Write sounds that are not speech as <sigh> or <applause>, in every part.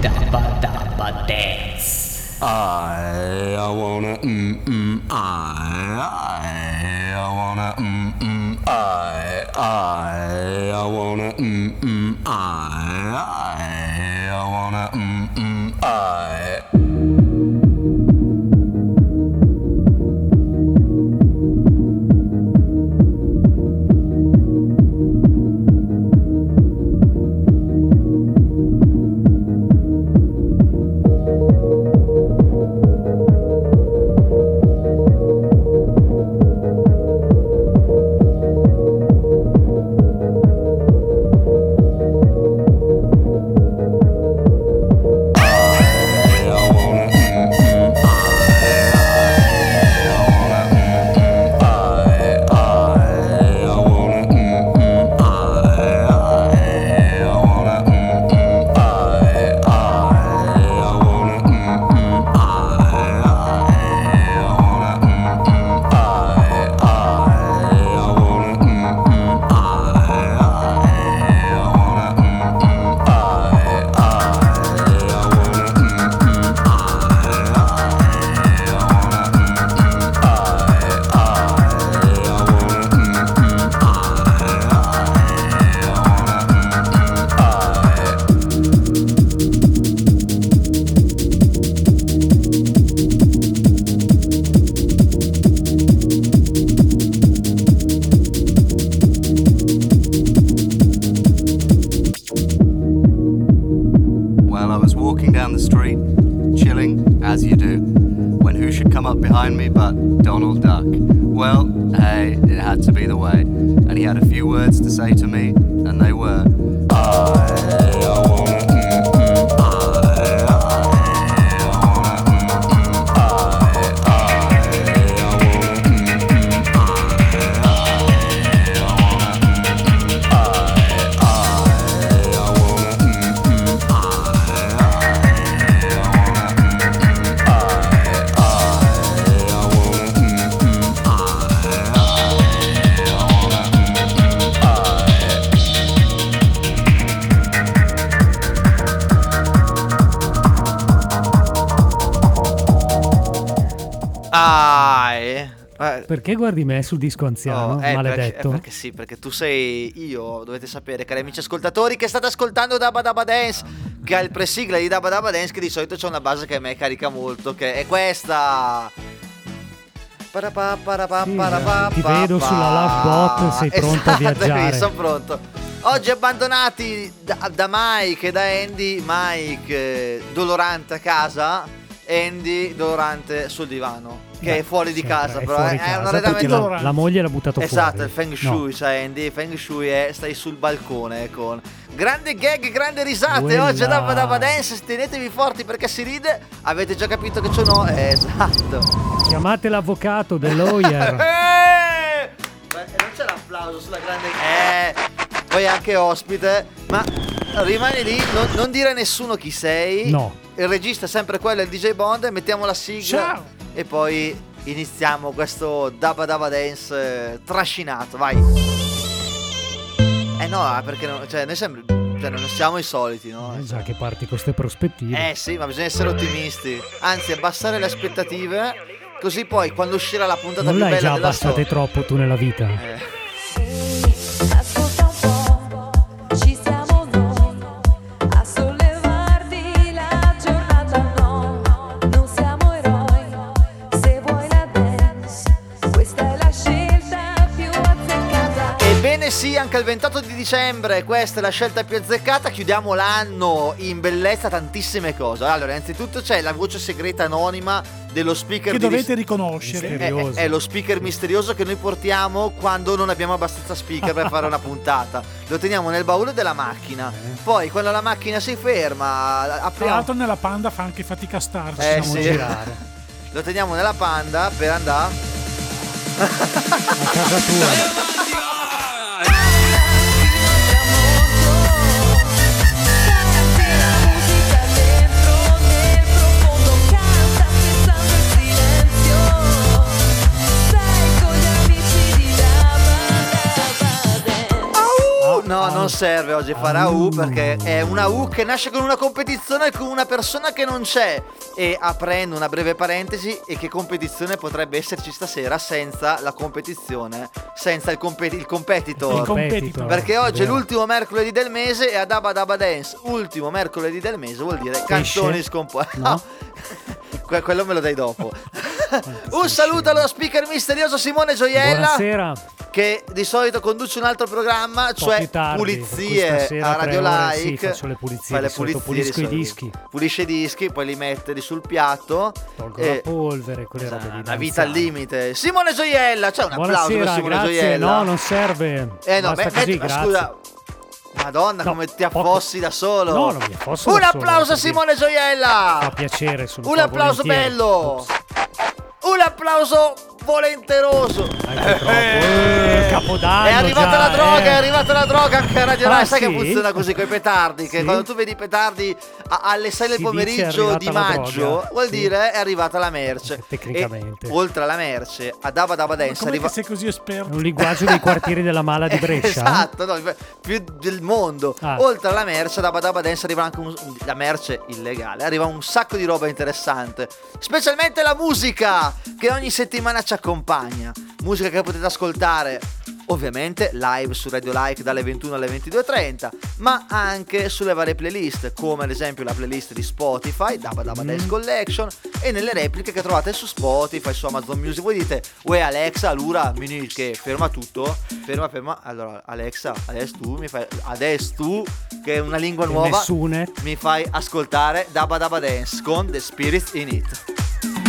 Dabba dabba dance. I, I wanna mm mm I, I, I wanna mm mm I, I, I wanna mm mm I, I, wanna mm mm I. Ai. Eh, Perché guardi me sul disco anziano, oh, eh, maledetto? Perché, eh, perché sì, perché tu sei io, dovete sapere, cari amici ascoltatori, che state ascoltando Dabba Dabba Dance, che è il presigla di Dabba Dabba Dance, che di solito c'è una base che a me carica molto, che è questa. Parapà, parapà, Sì, parapà, ti vedo sulla Love Bot, sei pronto a Esatto, <laughs> viaggiare. sì, sono pronto. Oggi abbandonati da, da Mike e da Andy, Mike eh, dolorante a casa, Andy dolorante sul divano, che è fuori di casa, è però fuori è, casa, è un arredamento la, la moglie l'ha buttato Esatto, fuori. il Feng No. Shui, cioè Andy, il Feng Shui è stai sul balcone con grande gag, grande risate. Quella- Oggi Dabba Dabba Dance, tenetevi forti perché si ride. Avete già capito che c'è no? Eh, esatto. Chiamate l'avvocato, The Lawyer. <laughs> Eh! Beh, non c'è l'applauso sulla grande Eh, poi anche ospite, ma rimani lì, non, non dire a nessuno chi sei. No. Il regista è sempre quello, il DJ Bond, mettiamo la sigla Ciao. E poi iniziamo questo Dabba Dabba Dance eh, trascinato, vai. Eh no, eh, perché no- cioè, noi sembra, cioè, non siamo i soliti, no? Eh, già che parti con queste prospettive. Eh sì, ma bisogna essere ottimisti. Anzi, abbassare le aspettative. Così poi, quando uscirà la puntata non più l'hai bella già della abbassate storia. troppo tu nella vita. Eh, sì, anche il 28 di dicembre, questa è la scelta più azzeccata, chiudiamo l'anno in bellezza, tantissime cose. Allora, innanzitutto c'è la voce segreta anonima dello speaker che di dovete riconoscere. È, è- è lo speaker misterioso che noi portiamo quando non abbiamo abbastanza speaker per fare una <laughs> puntata. Lo teniamo nel baule della macchina. Poi quando la macchina si ferma, Tra apriamo. l'altro nella panda fa anche fatica a starci. Eh, sì. girare. <laughs> Lo teniamo nella panda per andare. A casa tua. <laughs> Bye. No, non serve oggi fare a U perché è una U che nasce con una competizione con una persona che non c'è. E aprendo una breve parentesi, e che competizione potrebbe esserci stasera senza la competizione, senza il, competi- il competitor. Il competitor. Perché oggi è l'ultimo mercoledì del mese e ad Abba Dabba Dance, ultimo mercoledì del mese vuol dire canzoni scomposte. No. <laughs> Que- quello me lo dai dopo. <laughs> Un saluto allo speaker misterioso Simone Gioiella Buonasera. che di solito conduce un altro programma, cioè tardi, pulizie a Radio ore, sì, Like. faccio le pulizie, Fa le pulizie pulisco i dischi. Pulisce i dischi, poi li mette lì sul piatto. Tolgo e- la polvere, quelle robe lì. da vita al limite. Simone Gioiella, c'è un applauso per Buonasera, Simone grazie. Gioiella. No, non serve. Eh no, Basta beh, così, metti- scusa. Madonna, No, come ti poco- affossi da solo. No, non mi affosso Un applauso a. Simone Gioiella. Fa piacere, sono Un applauso volentieri. bello. Ops, Un applauso volenteroso. Eh, Capodanno È arrivata già, la droga, eh. è arrivata la droga anche a Radio Ah, Rai. Sai sì? che funziona così con i petardi? Che Sì. quando tu vedi i petardi a- alle 6 del Si pomeriggio di maggio, droga. vuol Sì. dire è arrivata la merce. <laughs> Tecnicamente. E, oltre alla merce, a Dava Dava Dance Come arriva. sei così È esperto? un linguaggio dei quartieri della Mala di <laughs> Brescia. esatto, no, più del mondo. Ah. Oltre alla merce, da Badaba Dance arriva anche un- la merce illegale. Arriva un sacco di roba interessante. Specialmente la musica che ogni settimana ci accompagna. Musica che potete ascoltare. Ovviamente live su Radio Like dalle 21 alle 22.30, ma anche sulle varie playlist, come ad esempio la playlist di Spotify, Dabba Dabba Dance Collection, e nelle repliche che trovate su Spotify, su Amazon Music. Voi dite, uè Alexa, allora, mini che ferma tutto, ferma, ferma. Allora, Alexa, adesso tu mi fai, adesso tu, che è una lingua nuova, Nessune. mi fai ascoltare Dabba Dabba Dance con The Spirit in It.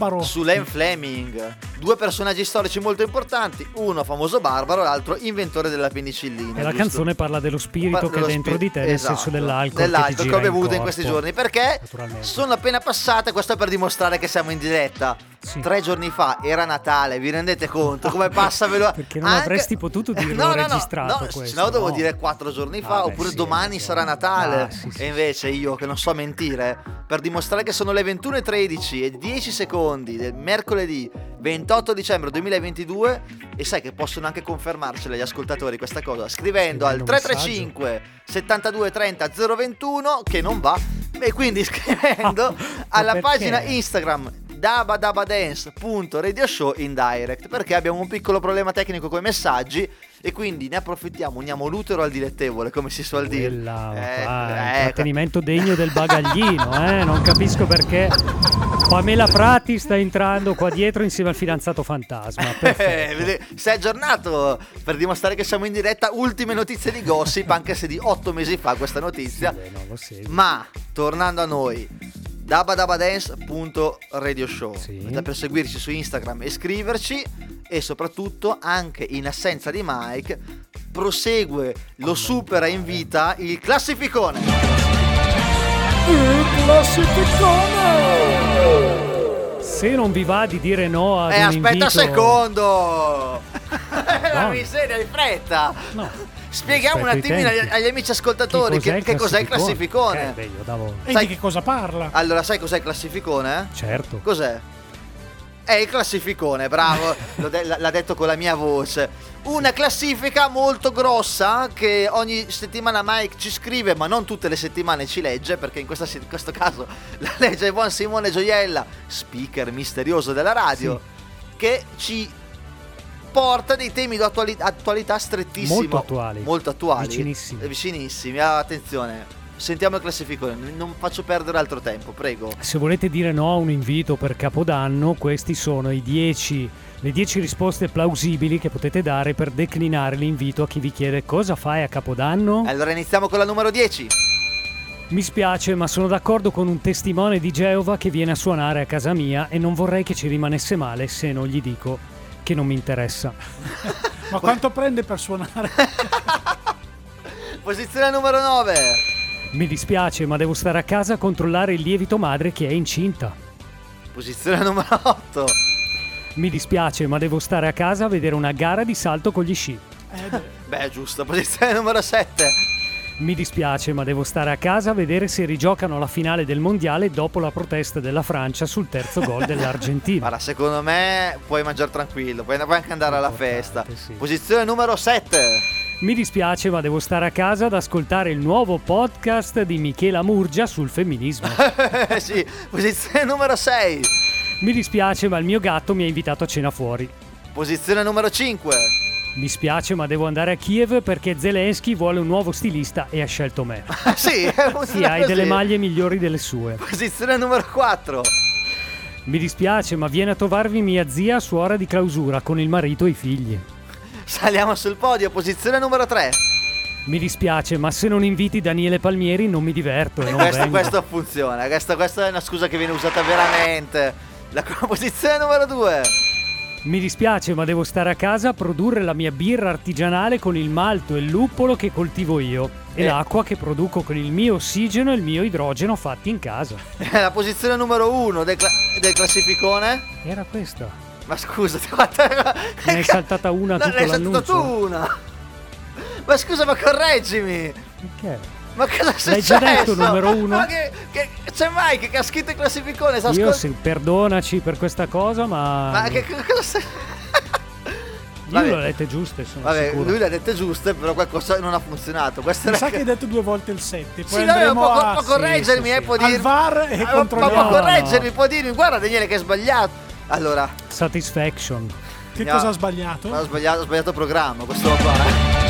Conan il Babbaro. Sulen Fleming, due personaggi storici molto importanti, uno famoso barbaro, l'altro inventore della penicillina. E la giusto? canzone parla dello spirito Pa- che è dello dentro spi- di te, nel esatto, senso dell'alcol. dell'alcol che, che ho bevuto in, corpo. questi giorni perché sono appena passate questo per dimostrare che siamo in diretta Sì. Tre giorni fa era Natale, vi rendete conto come passa veloce? <laughs> Perché non avresti potuto dirlo <laughs> registrato no, questo, se no devo no? dire quattro giorni fa, Ah, beh, oppure sì, domani hai sarà. Natale. Ah, sì, sì, e invece io che non so mentire, per dimostrare che sono le 21.13 e 10 secondi del mercoledì 28 dicembre 2022 e sai che possono anche confermarcela gli ascoltatori questa cosa scrivendo al Scrivendo un 335 72 30 021 che non va e quindi <laughs> scrivendo alla pagina Instagram dabadabadance.radioshow in direct perché abbiamo un piccolo problema tecnico con i messaggi e quindi ne approfittiamo, uniamo l'utero al dilettevole come si suol dire Quella, Eh, ah, ecco. intrattenimento degno del bagaglino, <laughs> eh? Non capisco perché Pamela Prati sta entrando qua dietro insieme al fidanzato fantasma. Eh, vede- sei aggiornato per dimostrare che siamo in diretta ultime notizie di gossip anche se di otto mesi fa questa notizia Beh, non lo seguo. Ma tornando a noi, dabadabadance.radioshow Sì. State per seguirci su Instagram e scriverci e soprattutto anche in assenza di Mike prosegue, lo supera in vita il classificone. Se non vi va di dire no ad Eh un aspetta invito... un secondo! La No. miseria di fretta! No. Spieghiamo un Rispetto ai attimino agli, amici ascoltatori che, che cos'è il classificone. Eh, beh, io davo... E Sai- di che cosa parla? Allora, sai cos'è il classificone? Certo. Cos'è? È il classificone, bravo, L'ho de- l'ha detto con la mia voce. Una classifica molto grossa che ogni settimana Mike ci scrive, ma non tutte le settimane ci legge, perché in, questa in questo caso <laughs> la legge il buon Simone Gioiella, speaker misterioso della radio, che ci porta dei temi di attuali- attualità strettissima. Molto attuali. Molto attuali. Vicinissimi. Eh, Vicinissimi, ah, attenzione. Sentiamo il classificone, non faccio perdere altro tempo, prego. Se volete dire no a un invito per Capodanno, questi sono i 10, le 10 risposte plausibili che potete dare per declinare l'invito a chi vi chiede cosa fai a Capodanno. Allora iniziamo con la numero 10. Mi spiace, ma sono d'accordo con un testimone di Geova che viene a suonare a casa mia e non vorrei che ci rimanesse male se non gli dico che non mi interessa. <laughs> Ma quanto prende per suonare? <laughs> Posizione numero 9. Mi dispiace, ma devo stare a casa a controllare il lievito madre che è incinta. Posizione numero 8. Mi dispiace, ma devo stare a casa a vedere una gara di salto con gli sci. Beh, giusto. Posizione numero 7. Mi dispiace, ma devo stare a casa a vedere se rigiocano la finale del mondiale dopo la protesta della Francia sul terzo gol dell'Argentina. <laughs> Guarda, secondo me puoi mangiare tranquillo, puoi anche andare alla festa. sì. Posizione numero 7. Mi dispiace, ma devo stare a casa ad ascoltare il nuovo podcast di Michela Murgia sul femminismo. <laughs> sì, posizione numero 6. Mi dispiace, ma il mio gatto mi ha invitato a cena fuori. Posizione numero 5. Mi spiace, ma devo andare a Kiev perché Zelensky vuole un nuovo stilista e ha scelto me. <laughs> sì, <laughs> Sì, hai delle maglie migliori delle sue. Posizione numero 4. Mi dispiace, ma viene a trovarvi mia zia a suora di clausura con il marito e i figli. Saliamo sul podio, posizione numero 3. Mi dispiace, ma se non inviti Daniele Palmieri non mi diverto e non questo, questo funziona, questa, questa è una scusa che viene usata veramente. La <laughs> posizione numero 2. Mi dispiace, ma devo stare a casa a produrre la mia birra artigianale con il malto e il luppolo che coltivo io e Eh. l'acqua che produco con il mio ossigeno e il mio idrogeno fatti in casa. <laughs> La posizione numero 1 del, cla- del classificone. Era questa. Ma scusa, <laughs> ti ho fatto... Ne hai saltata una No, tutto ne hai saltata l'annuncio. tu una. Ma scusa, ma correggimi. Perché? Ma cosa è successo? L'hai già detto, numero uno? Ma che, che- c'è Mike che ha scritto il classificone. sta Io ascol- se, perdonaci per questa cosa, ma... Ma che che cosa stai... <laughs> Io vabbè. le ho lette giuste, sono Vabbè, sicuro. lui le ha dette giuste, però qualcosa non ha funzionato. Mi sa che hai detto due volte il 7. Poi Sì, no, andremo può, a... può correggermi, sì, eh, sì. può al dirmi. VAR e Ah, ma- controlliamo. Ma può No, correggermi, no. può dirmi, guarda Daniele che hai sbagliato. Allora, Satisfaction. Che No. cosa ha sbagliato? ho sbagliato, ho sbagliato programma, questo qua.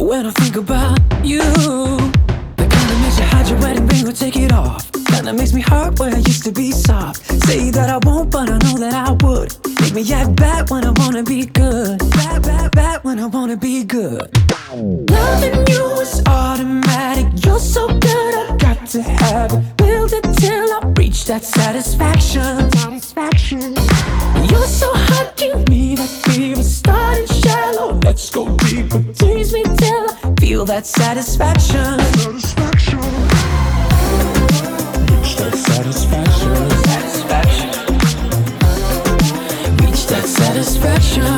When I think about you, the kind that makes you hide your wedding ring or take it off. Kinda makes me hurt where I used to be soft. Say that I won't, but I know that I would. Make me act bad when I wanna be good. Bad, bad, bad when I wanna be good. Loving you is automatic. You're so good, I got to have it. Build it till I reach that satisfaction. Satisfaction. You're so hot, give me that fever. Starting let's go deeper. Tease me till I feel that satisfaction. Satisfaction. Reach that satisfaction. Satisfaction. Reach that satisfaction.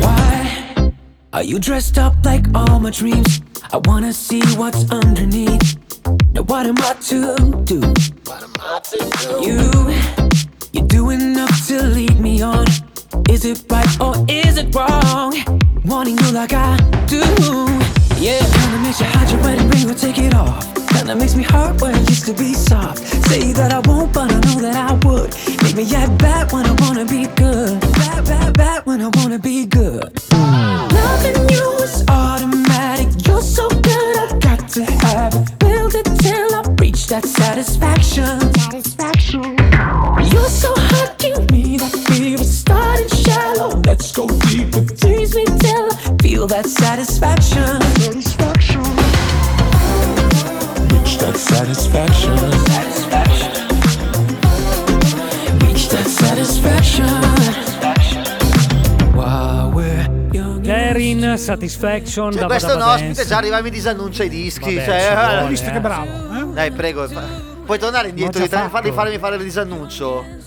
Why are you dressed up like all my dreams? I wanna see what's underneath. Now what am I to do? What am I to do? You, you're doing enough to lead me on. Is it right or is it wrong? Wanting you like I do. Yeah, kinda makes you hide your wedding ring or take it off. Kinda makes me hurt where I used to be soft. Say that I won't, but I know that I would. Make me act bad when I wanna be good. Bad, bad, bad when I wanna be good. Loving you is automatic. You're so good, I got to have it. Build it till I reach that satisfaction. Satisfaction. You're so hot, give me that fever. Starting feel that satisfaction. Satisfaction. Reach that satisfaction. Satisfaction. Reach that satisfaction. While we're young. Darin, Satisfaction, Cioè, questo è un ospite, già arriva mi disannuncia i dischi. Vabbè, cioè, eh, visto eh. che bravo? eh? Dai, prego. Puoi tornare indietro fatto. farmi fare il disannuncio?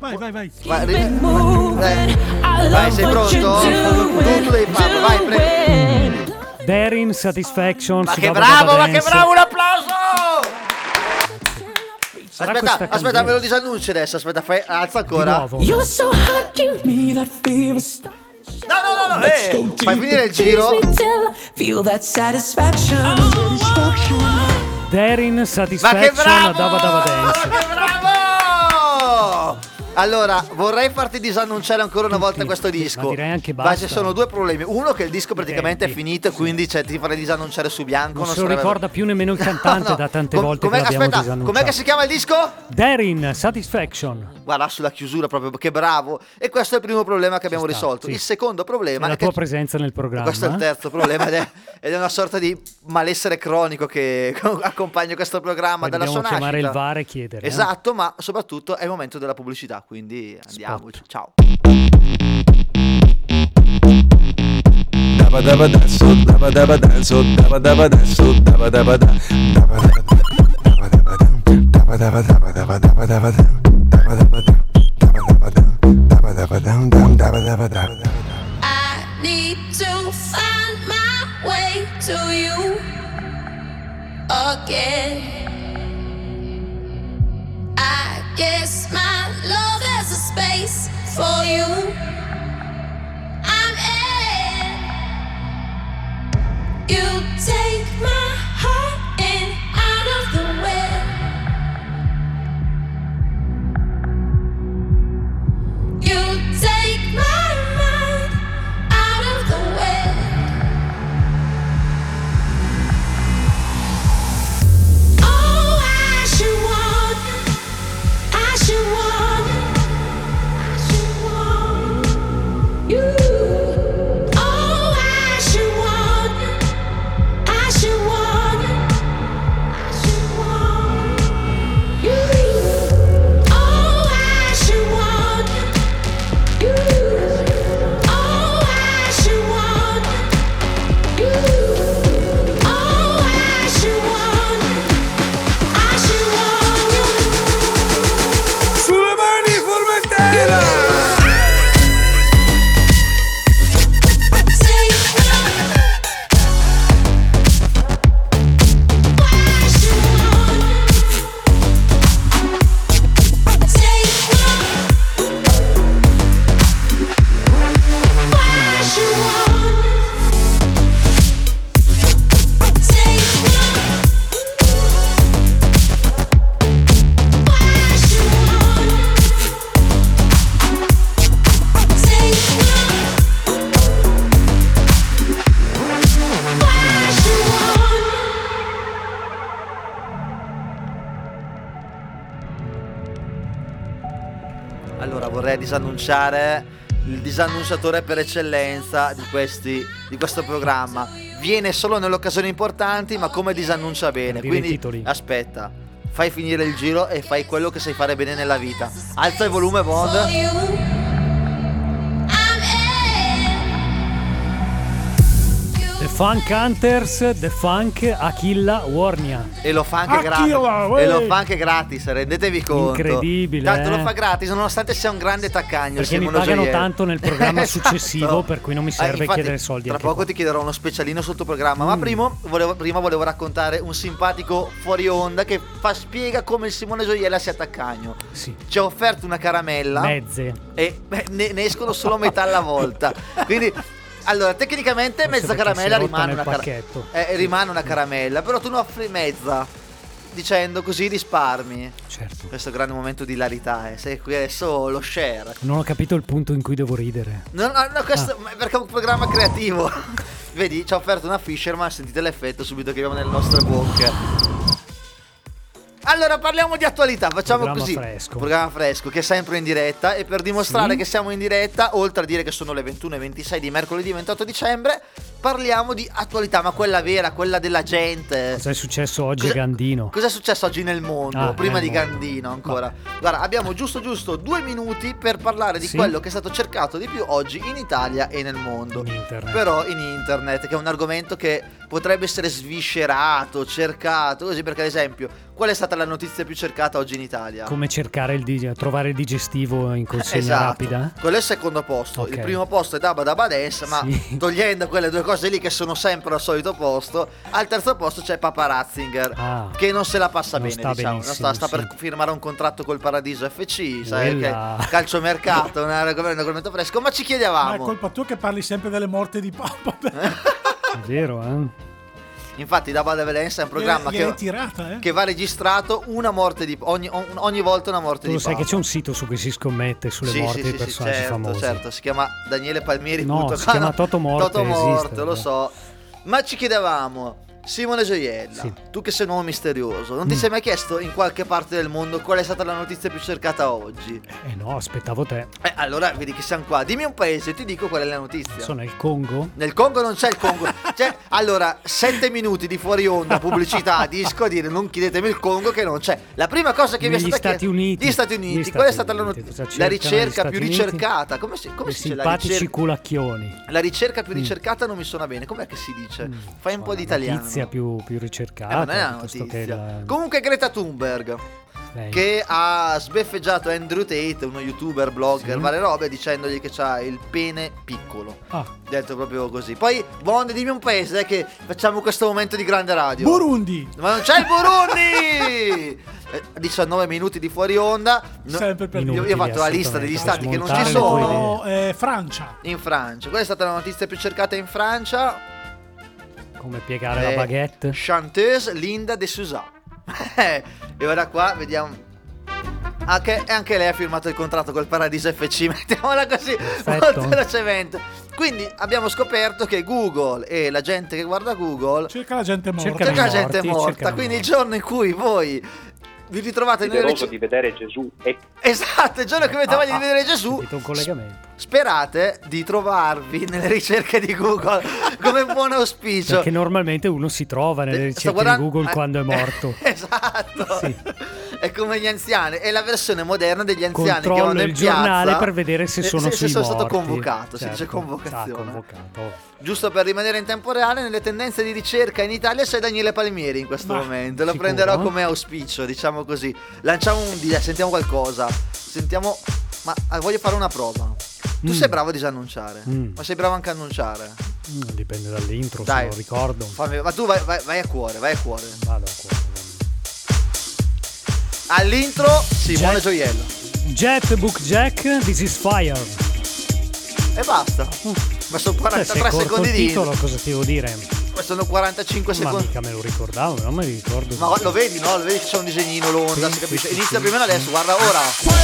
Vai, vai, vai. Vai, ri- moving. eh, I vai, love sei what pronto? you're Tu, tu devi farlo, vai, prego. doing. Darin, Satisfaction. Ma che bravo, ma che bravo, un applauso! Sarà Aspetta, aspetta, me lo disannunci adesso. Aspetta, fai, alza Di ancora. nuovo. You're so hot, give me that fever. Start No, no, no, no, eh, fai finire il giro. feel that satisfaction. Darin, Ma che Satisfaction, bravo! Dabba Dabba Dance. Ma che bravo! Allora, vorrei farti disannunciare ancora una volta questo disco. ma direi anche Ma basta. ci sono due problemi. Uno, che il disco praticamente è tempi. finito, e quindi cioè, ti farei disannunciare su bianco. Non se lo sarebbe- ricorda più nemmeno il <laughs> cantante da tante Com- volte che com'è- l'abbiamo aspetta, com'è che si chiama il disco? Darin, Satisfaction. Guarda, sulla chiusura proprio, che bravo. E questo è il primo problema che abbiamo sta, risolto. sì. Il secondo È problema la è che tua presenza nel programma. questo è il eh? terzo problema ed è, <laughs> ed è una sorta di malessere cronico che <laughs> accompagna questo programma Poi dalla sua dobbiamo chiamare nascita. il VAR e chiedere. eh? Esatto, ma soprattutto è il momento della pubblicità, Quindi andiamo, Spot. ciao. I need to find my way to you again. I guess my love has a space for you. I'm in. You take my heart in out of the. You disannunciare il disannunciatore per eccellenza di, questi, di questo programma. Viene solo nelle occasioni importanti, ma come disannuncia bene. Dire Quindi aspetta, fai finire il giro e fai quello che sai fare bene nella vita. Alza il volume, Bond. Funk Hunters, The Funk Achilla Warnia. E lo fa anche gratis. Achilla, uè. E lo fa anche gratis, rendetevi conto. Incredibile, Tanto eh. lo fa gratis, nonostante sia un grande taccagno. Perché mi pagano Gioiello. tanto nel programma <laughs> Esatto. successivo, per cui non mi serve Eh, infatti, chiedere soldi Tra poco qua. ti chiederò uno specialino sul tuo programma. Ma Mm. prima volevo, prima volevo raccontare un simpatico fuori onda che fa, spiega come il Simone Gioiella sia taccagno. Sì. Ci ha offerto una caramella Mezze. e beh, ne, ne escono solo metà alla volta. <laughs> Quindi, allora, tecnicamente Forse mezza caramella rimane una, pacchetto. eh, rimane una caramella, però tu ne offri mezza. Dicendo così risparmi. Certo. Questo grande momento di hilarità, eh. Sei qui adesso lo share. Non ho capito il punto in cui devo ridere. No, no, no, questo Ah. perché è un programma creativo. <laughs> Vedi, ci ha offerto una Fisherman, sentite l'effetto subito che abbiamo nelle nostre bocche. Allora parliamo di attualità, facciamo Programma così. fresco. Programma fresco che è sempre in diretta e per dimostrare Sì. che siamo in diretta, oltre a dire che sono le 21.26 di mercoledì 28 dicembre, parliamo di attualità, ma quella vera, quella della gente. Cosa è successo oggi a Gandino? Cosa è successo oggi nel mondo? Ah, prima di mondo. Gandino ancora. Guarda, abbiamo giusto giusto due minuti per parlare di Sì. quello che è stato cercato di più oggi in Italia e nel mondo. In internet. Però in internet, che è un argomento che potrebbe essere sviscerato, cercato, così perché ad esempio, qual è stata la notizia più cercata oggi in Italia? Come cercare il dig- trovare il digestivo in consegna Esatto. rapida? Quello è il secondo posto. Ok. Il primo posto è Dance, ma Sì. togliendo quelle due cose lì che sono sempre al solito posto, al terzo posto c'è Papa Ratzinger, Ah. che non se la passa Non bene, sta diciamo. Sta, sta sì. per firmare un contratto col Paradiso FC, sai che calciomercato, <laughs> un argomento, fresco, ma ci Ma è chiedevamo. colpa tua che parli sempre delle morte di Papa. <laughs> È vero, eh? Infatti Dabba Dance è un programma che, tirata, eh? che va registrato una morte di ogni, ogni volta una morte Tu di lo sai Papa. che c'è un sito su cui si scommette sulle Sì, morti sì, di sì, sì, personaggi certo, famosi. certo, si chiama Daniele Palmieri. No, si chiama Toto Morte, Toto Morte, esiste, lo eh. so. Ma ci chiedevamo, Simone Gioiella, Sì. tu che sei un uomo misterioso, non ti Mm. sei mai chiesto in qualche parte del mondo qual è stata la notizia più cercata oggi? Eh no, aspettavo te. Eh, allora vedi che siamo qua. Dimmi un paese e ti dico qual è la notizia. Sono il Congo? Nel Congo non c'è il Congo. <laughs> Cioè, allora, sette minuti di fuori onda, pubblicità, <laughs> disco a dire non chiedetemi il Congo che non c'è. La prima cosa che vi è Negli stata Stati chiesta- Uniti. Gli Stati Uniti. Gli Qual è Stati stata la, Uniti. notizia? La cercano negli ricerca Stati più Uniti? ricercata? Come si, come si dice la simpatici ricerca? culacchioni. La ricerca più Mm. ricercata non mi suona bene. Com'è che si dice? Mm, Fai un po' la di italiano. Notizia più, più Eh, ricercata. una piuttosto che notizia. la- Comunque Greta Thunberg lei. che ha sbeffeggiato Andrew Tate, uno youtuber, blogger, Sì. varie robe, dicendogli che ha il pene piccolo. Ah, Detto proprio così. Poi, Bond, dimmi un paese che facciamo questo momento di grande radio. Burundi. Ma non c'è il Burundi! <laughs> Eh, 19 minuti di fuori onda. No- Sempre per io, dire. io ho fatto la lista degli stati che non ci sono. eh, Francia. In Francia. Quella è stata la notizia più cercata in Francia. Come piegare Eh, la baguette. Chanteuse Linda de Souza. <laughs> Eh, e ora qua vediamo. Anche, e anche lei ha firmato il contratto col Paradiso FC, <laughs> mettiamola così Perfetto. molto velocemente. Quindi abbiamo scoperto che Google e la gente che guarda Google Cerca la gente morta. Cerca cerca la gente morti, morta. cercano i Quindi il giorno in cui voi vi ritrovate desideroso ric- di vedere Gesù e Esatto, il giorno che avete Ah, voglia di ah, vedere Gesù, un collegamento. Sperate di trovarvi nelle ricerche di Google <laughs> come buon auspicio. Perché normalmente uno si trova nelle ricerche guardando- di Google eh, quando è morto. <laughs> esatto. Sì. È come gli anziani, è la versione moderna degli anziani che Controllo vanno in il giornale piazza per vedere se sono se, sui sono stato morti. convocato, si dice Certo. convocazione. Ah, convocato. oh. Giusto per rimanere in tempo reale, nelle tendenze di ricerca in Italia c'è Daniele Palmieri in questo Ma, momento. Lo sicuro? prenderò come auspicio, diciamo così. Lanciamo un dia, sentiamo qualcosa. Sentiamo. Ma ah, voglio fare una prova. Tu Mm. sei bravo a disannunciare, Mm. ma sei bravo anche a annunciare. Mm, Dipende dall'intro, Dai. se lo ricordo. Fammi- ma tu vai, vai- vai a cuore, vai a cuore. Vado a cuore. All'intro, Simone Jet- Gioiello. Jet Book Jack, This is Fire. E basta. Ma sono Cioè, se 43 corto secondi il di titolo, cosa ti devo dire? Ma sono 45 Ma secondi. mica me lo ricordavo, non me lo ricordo. Ma lo vedi, no? Lo vedi che c'è un disegnino l'onda, Sì, si capisce. sì, Inizia sì. più o meno adesso, guarda ora. Come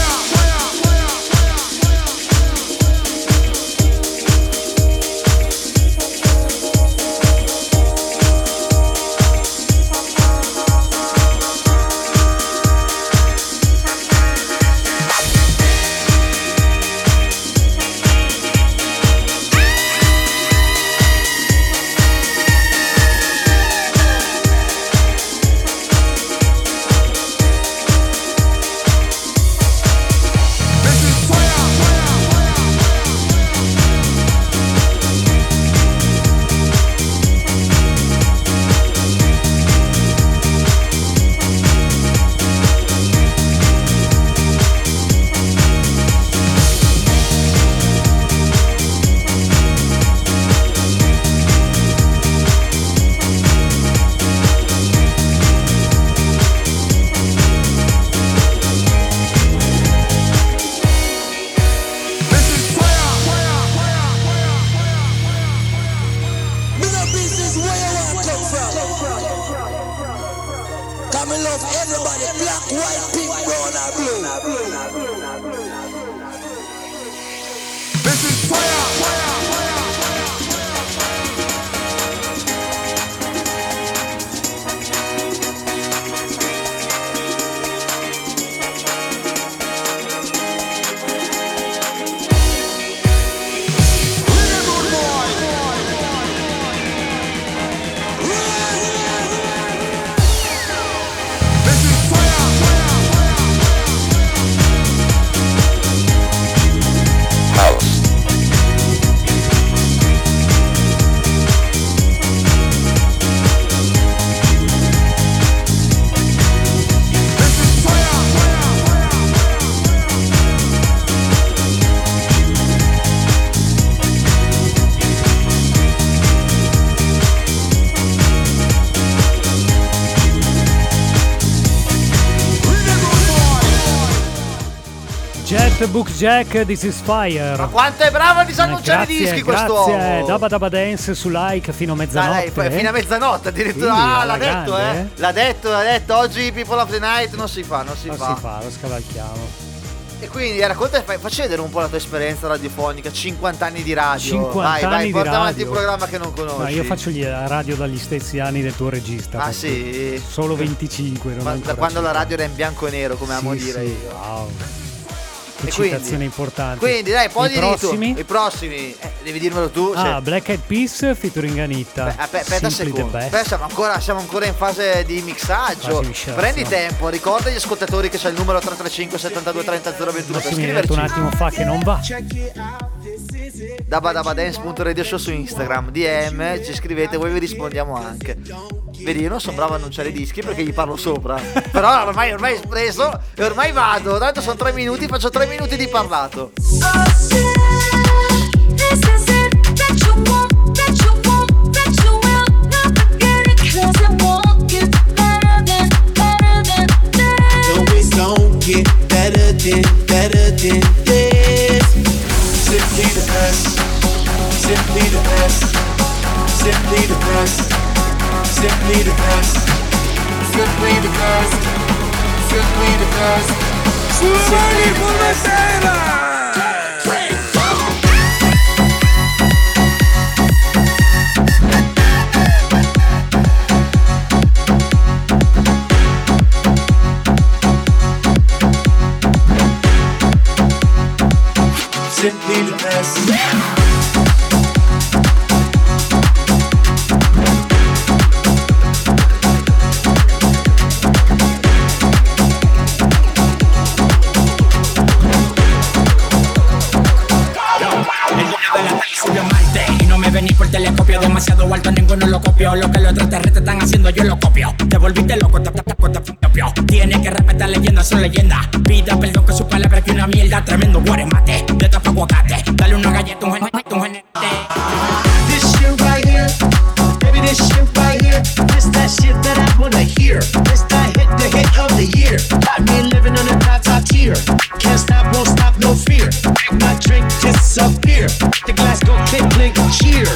Book Jack, This is Fire. Ma quanto è bravo a disannunciare i grazie, dischi grazie. quest'uomo! Dabba Dabba Dance su like fino a mezzanotte. dai, fino a mezzanotte addirittura. Sì, ah, l'ha detto, grande, eh. eh. L'ha detto, l'ha detto. Oggi People of the Night non si fa, non si Non fa. si fa, lo scavalchiamo. E quindi eh, racconta, facci vedere un po' la tua esperienza radiofonica, 50 anni di radio. 50 vai, vai, anni di porta avanti radio. un programma che non conosci. Ma io faccio la radio dagli stessi anni del tuo regista. Ah sì? Solo 25. Non Ma- ancora da quando la 50. radio era in bianco e nero, come amo Sì, dire sì, io. Wow. Che E quindi- citazione importante. Quindi dai, poi I prossimi? I prossimi, eh, devi dirmelo tu. Ah, cioè- Black Eyed Peas featuring Anita. Beh, aspe- aspetta un secondo. Aspetta, siamo, ancora, siamo ancora in fase di mixaggio. Fase. Prendi tempo, ricorda agli ascoltatori che c'è il numero 335 72 30 021 per Sì, mi hai detto un attimo fa che non va. dabadabadance.radioshow su Instagram, DM, ci scrivete, voi vi rispondiamo anche. Vedi, io non sono bravo a annunciare i dischi perché gli parlo sopra. Però ormai, ormai è espresso e ormai vado. Tanto sono tre minuti, faccio tre minuti di parlato. Don't get better than, better than Simply the best. Simply the best. Simply the best. Simply the best. Simply the best. Simply the best. Simply the best. Demasiado alto, ninguno lo copió Lo que los extraterrestres están haciendo yo lo copio Te volviste loco, te, te, te, te, te, te, Tiene que respetar leyendas, son leyendas Pida perdón que su palabra que una mierda Tremendo guaremate, de tapa aguacate Dale una galleta, un genete, un genete This shit right here, baby, this shit right here. This that shit that I wanna hear. This that hit, the hit of the year. Got me living on a top top tier. Can't stop, won't stop, no fear. Make my drink disappear. The glass go click, click, cheers.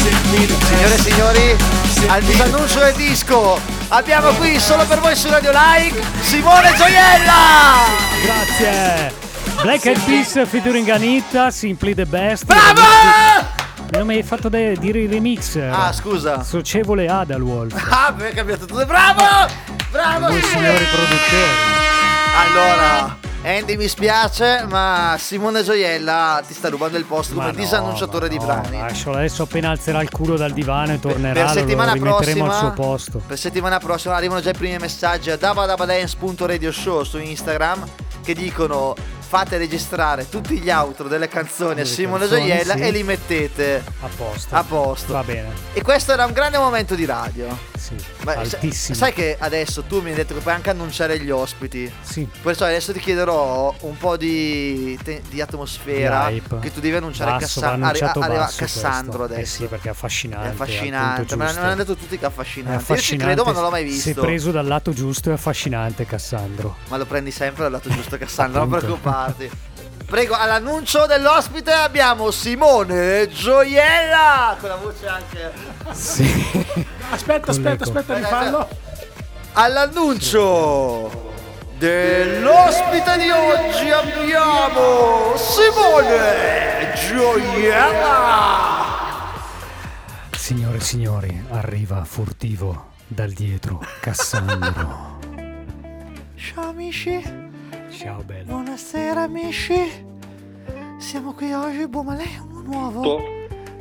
Signore e signori, al disannuncio del disco abbiamo qui solo per voi su Radio Like Simone Gioiella! Grazie. Black Eyed Peas featuring Anita, Simply the Best. Bravo! Non mi hai fatto de- dire i remix. Ah, scusa. Socievole Adalwolf. <laughs> Ah, beh, cambiato tutto. Bravo! Bravo! Signori produttori. Allora, Andy mi spiace, ma Simone Gioiella ti sta rubando il posto come no, disannunciatore di no, brani. Lascialo adesso appena alzerà il culo dal divano e Per tornerà, lo settimana rimetteremo prossima, al suo posto. per settimana prossima arrivano già i primi messaggi a dabadabadance.radioshow su Instagram che dicono fate registrare tutti gli outro delle canzoni a Simone canzoni, Gioiella sì. e li mettete A posto. a posto. Va bene. E questo era un grande momento di radio. Sì. Ma altissimo. sai che adesso tu mi hai detto che puoi anche annunciare gli ospiti. Sì. Perciò adesso ti chiederò un po' di, te- di atmosfera Di che tu devi annunciare Basso, Cassan- arri- arriva Cassandro questo. adesso. Eh sì, perché è affascinante. È affascinante, me l'hanno detto tutti che è È affascinante. Io ci affascinante. credo, ma non l'ho mai visto. preso dal lato giusto è affascinante, Cassandro. Ma lo prendi sempre dal lato giusto, Cassandra, non Appunto. Preoccuparti. Prego, all'annuncio dell'ospite abbiamo Simone Gioiella! Con la voce anche. Sì. Aspetta, aspetta, aspetta, Aspetta, rifallo. All'annuncio dell'ospite di oggi abbiamo Simone Gioiella! Signore e signori, arriva furtivo dal dietro Cassandro. Ciao amici, Ciao bello. buonasera amici. Siamo qui oggi, boh, ma lei è uno nuovo.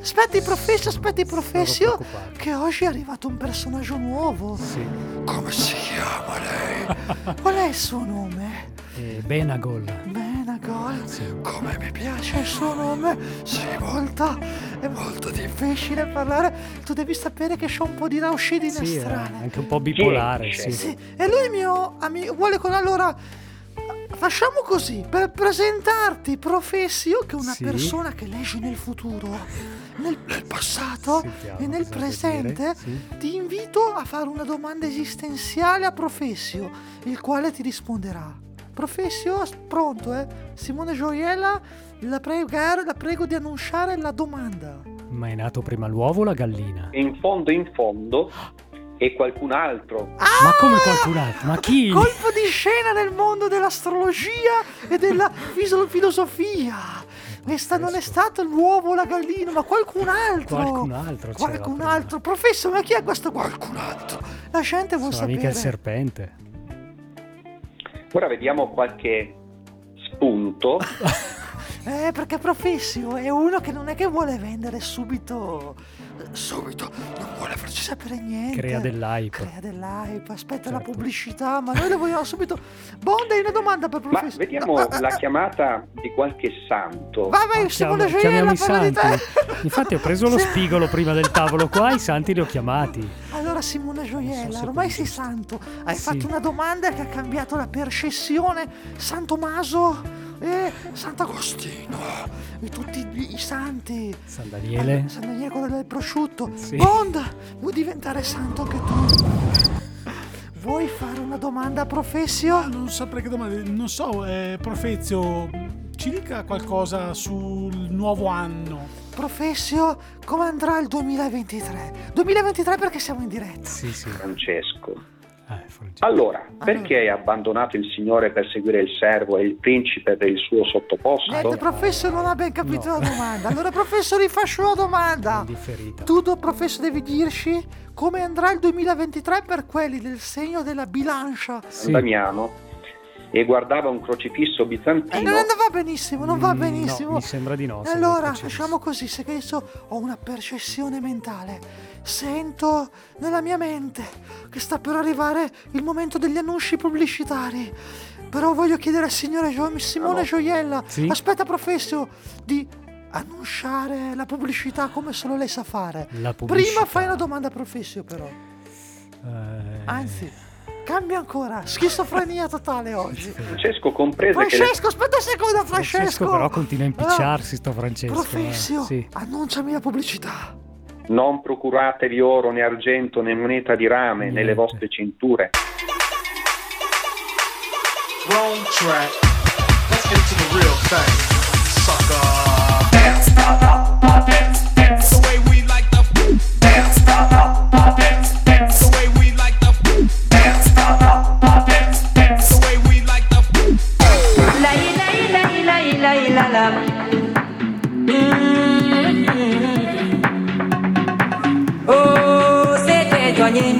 Aspetti, professio, aspetti, professio. preoccupato. Che oggi è arrivato un personaggio nuovo. Sì. Come si chiama lei? <laughs> Qual è il suo nome? E Benagol. Benagol. Come mi piace il suo nome. Sì, molto. È molto difficile parlare. Tu devi sapere che c'ho un po' di rauscidine Sì, strane. anche un po' bipolare, sì. Sì, e lui è mio amico. Vuole con allora. Facciamo così, per presentarti Professio, che è una Sì. persona che legge nel futuro, nel, nel passato Sentiamo e nel presente, sì. ti invito a fare una domanda esistenziale a Professio, il quale ti risponderà. Professio, pronto, eh? Simone Gioiella, la prego, la prego di annunciare la domanda. Ma è nato prima l'uovo o la gallina? in fondo in fondo e qualcun altro. Ma come qualcun altro? Ma chi? Colpo di scena nel mondo dell'astrologia e della filo- filosofia. Questa non è stato l'uovo o la gallina, ma qualcun altro. Qualcun altro Qualcun altro. Professore, ma chi è questo qualcun altro? La gente vuole Sono sapere. mica il serpente. Ora vediamo qualche spunto. <laughs> Eh, perché Professio è uno che non è che vuole vendere subito. Subito, non vuole farci sapere niente. Crea dell'hype. Crea dell'hype, aspetta la Certo. pubblicità, ma noi le vogliamo subito. Bond, hai una domanda per Ma Professio? vediamo Ah, ah, la ah, chiamata di qualche santo. Vai, vai, Ah, Simone chiama- chiamiamo i santi. te. Infatti ho preso lo <laughs> spigolo prima del tavolo qua, i santi li ho chiamati. Allora Simone Gioiella, se ormai sei santo, hai Sì. fatto una domanda che ha cambiato la percezione. Santo Maso e Sant'Agostino e tutti i santi. San Daniele. San Daniele, quello del prosciutto. Sì. Bond, vuoi diventare santo anche tu? Vuoi fare una domanda a Professio? Non saprei che domanda. Non so, eh, Profezio, ci dica qualcosa sul nuovo anno. Professio, come andrà il 2023? 2023 perché siamo in diretta. Sì, sì. Francesco. Eh, Francesco. Allora, perché hai abbandonato il Signore per seguire il servo e il principe per il suo sottoposto? Niente, professor non ha ben capito No. la domanda. Allora, professor, rifaccio la domanda. Tu, do- professor, devi dirci come andrà il 2023 per quelli del segno della bilancia. Sì. Damiano e guardava un crocifisso bizantino. non, non va benissimo, non va Mm, benissimo. no, mi sembra di no, allora, facciamo così, se che adesso ho una percezione mentale. Sento nella mia mente che sta per arrivare il momento degli annunci pubblicitari. Però voglio chiedere al signore Gio- Simone Ah. Gioiella, Sì? aspetta professor, di annunciare la pubblicità come solo lei sa fare. La pubblicità. Prima fai una domanda professor però. Eh, Anzi, cambia ancora. Schizofrenia totale oggi. Francesco comprese che Francesco, aspetta un secondo, Francesco Francesco. però continua a impicciarsi sto Francesco. eh. Professio, Sì. annunciami la pubblicità. Non procuratevi oro né argento né moneta di rame Niente. nelle vostre cinture. Wrong track. Let's get to the real thing. Sucker. Dance, dance, dance. The way we like the dance, dance, dance. The way we like the dance, dance, dance. The way we like the La ila ila ila ila ila la. mañana.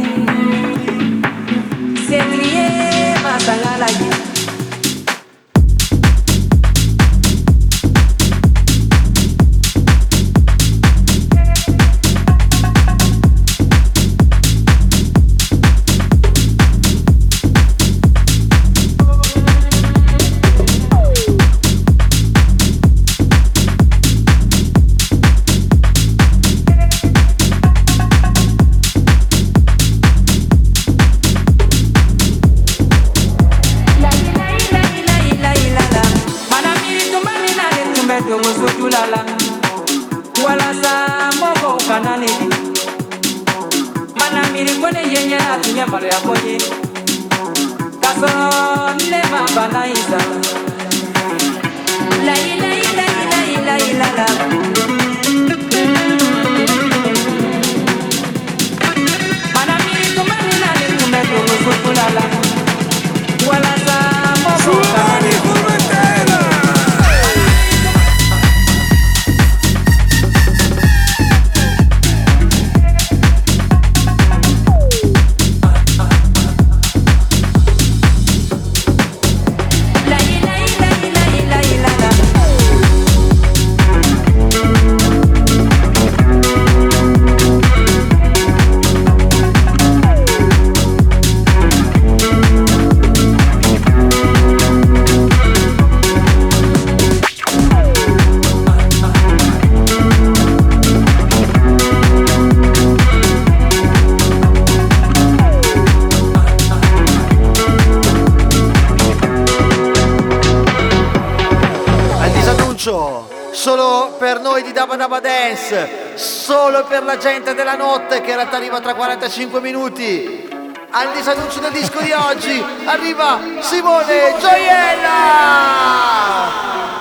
Solo per la gente della notte che in realtà arriva tra 45 minuti al disannuncio del disco di oggi arriva Simone Gioiella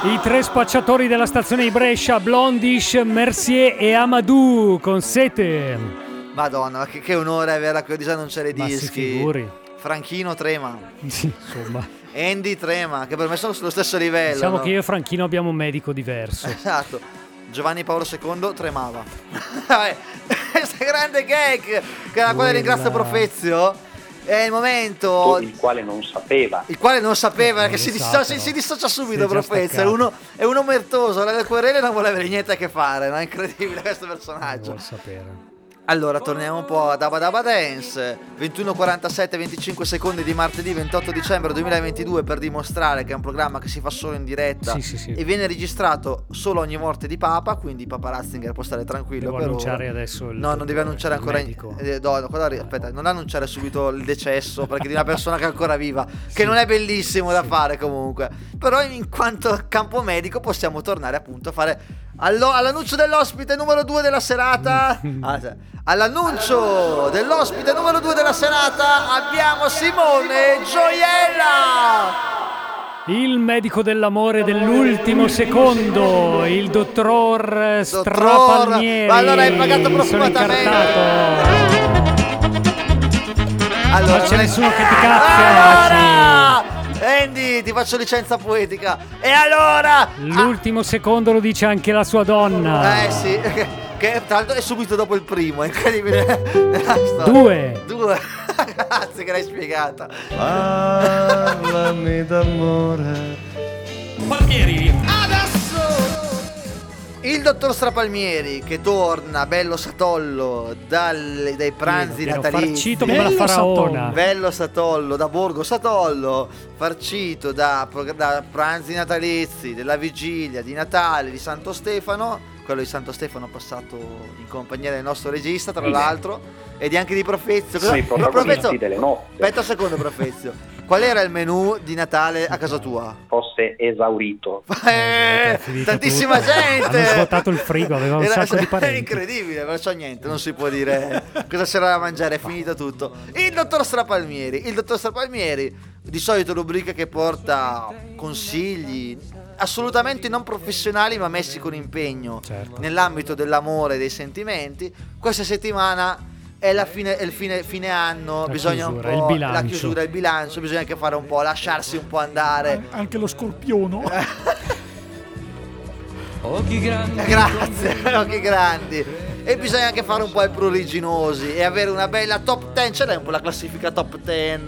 I tre spacciatori della stazione di Brescia, Blondish, Mercier e Amadou con sete. Madonna che, che onore avere a disannunciare i dischi figuri. Franchino trema Sì, insomma. Andy trema che per me sono sullo stesso livello Diciamo no? che io e Franchino abbiamo un medico diverso. <laughs> Esatto. Giovanni Paolo II tremava. <laughs> Vabbè, Questa grande gag, che la quale ringrazio Profezio, è il momento il quale non sapeva. il quale non sapeva Non che lo si, dissocia, però. si dissocia Si subito Profezio, è uno, è uno mertoso, la querele non vuole avere niente a che fare, no? è incredibile questo personaggio. Vuol sapere. Allora, torniamo un po' a Daba Daba Dance. 21.47, 25 secondi di martedì 28 dicembre 2022 per dimostrare che è un programma che si fa solo in diretta Sì, sì, sì. e viene registrato solo ogni morte di Papa, quindi Papa Ratzinger può stare tranquillo. Devo annunciare ora. adesso il No, non devi annunciare ancora. eh, no, no, guarda, aspetta, non annunciare subito il decesso perché di una persona che è ancora viva, <laughs> che non è bellissimo da fare comunque. Però in quanto campo medico possiamo tornare appunto a fare allo- all'annuncio dell'ospite numero 2 della serata. <laughs> Ah, all'annuncio dell'ospite numero 2 della serata abbiamo Simone Gioiella. Il medico dell'amore dell'ultimo <laughs> secondo, il dottor Strapalmieri. Ma allora hai pagato profumatamente. Allora, non c'è nessuno che ti cazza. Allora! Andy, ti faccio licenza poetica. E allora? L'ultimo secondo lo dice anche la sua donna. Eh sì, che tra l'altro è subito dopo il primo, è incredibile. Due. Due. <laughs> Grazie che l'hai spiegata. Parlami d'amore. Palmieri. Adesso il dottor Strapalmieri che torna bello satollo dalle- dai pranzi Pieno, natalizi. farcito come la Bello faraona. satollo. Bello satollo da Borgo Satollo, farcito da, pro- da pranzi natalizi, della vigilia di Natale di Santo Stefano. Quello di Santo Stefano passato in compagnia del nostro regista, tra Sì. l'altro, e di anche di Profezio. Sono i protagonisti Profezio- delle notti. Aspetta un secondo, Profezio. Qual era il menù di Natale a casa tua? Fosse esaurito. <laughs> Eh, tantissima gente. Hanno svuotato il frigo, aveva un Era- sacco di <laughs> È parenti. incredibile, perciò niente, non si può dire cosa c'era da mangiare, è finito tutto. Il dottor Strapalmieri, il dottor Strapalmieri, di solito rubrica che porta consigli assolutamente non professionali ma messi con impegno Certo. nell'ambito dell'amore e dei sentimenti. Questa settimana è, la fine, è il fine, fine anno, La bisogna chiusura, un il po' bilancio. la chiusura, il bilancio, bisogna anche fare un po', lasciarsi un po' andare. Anche lo scorpiono. <laughs> Occhi grandi. Grazie, <laughs> occhi grandi. E bisogna anche fare un po' i pruriginosi e avere una bella top 10. Ce l'hai un po' la classifica top 10?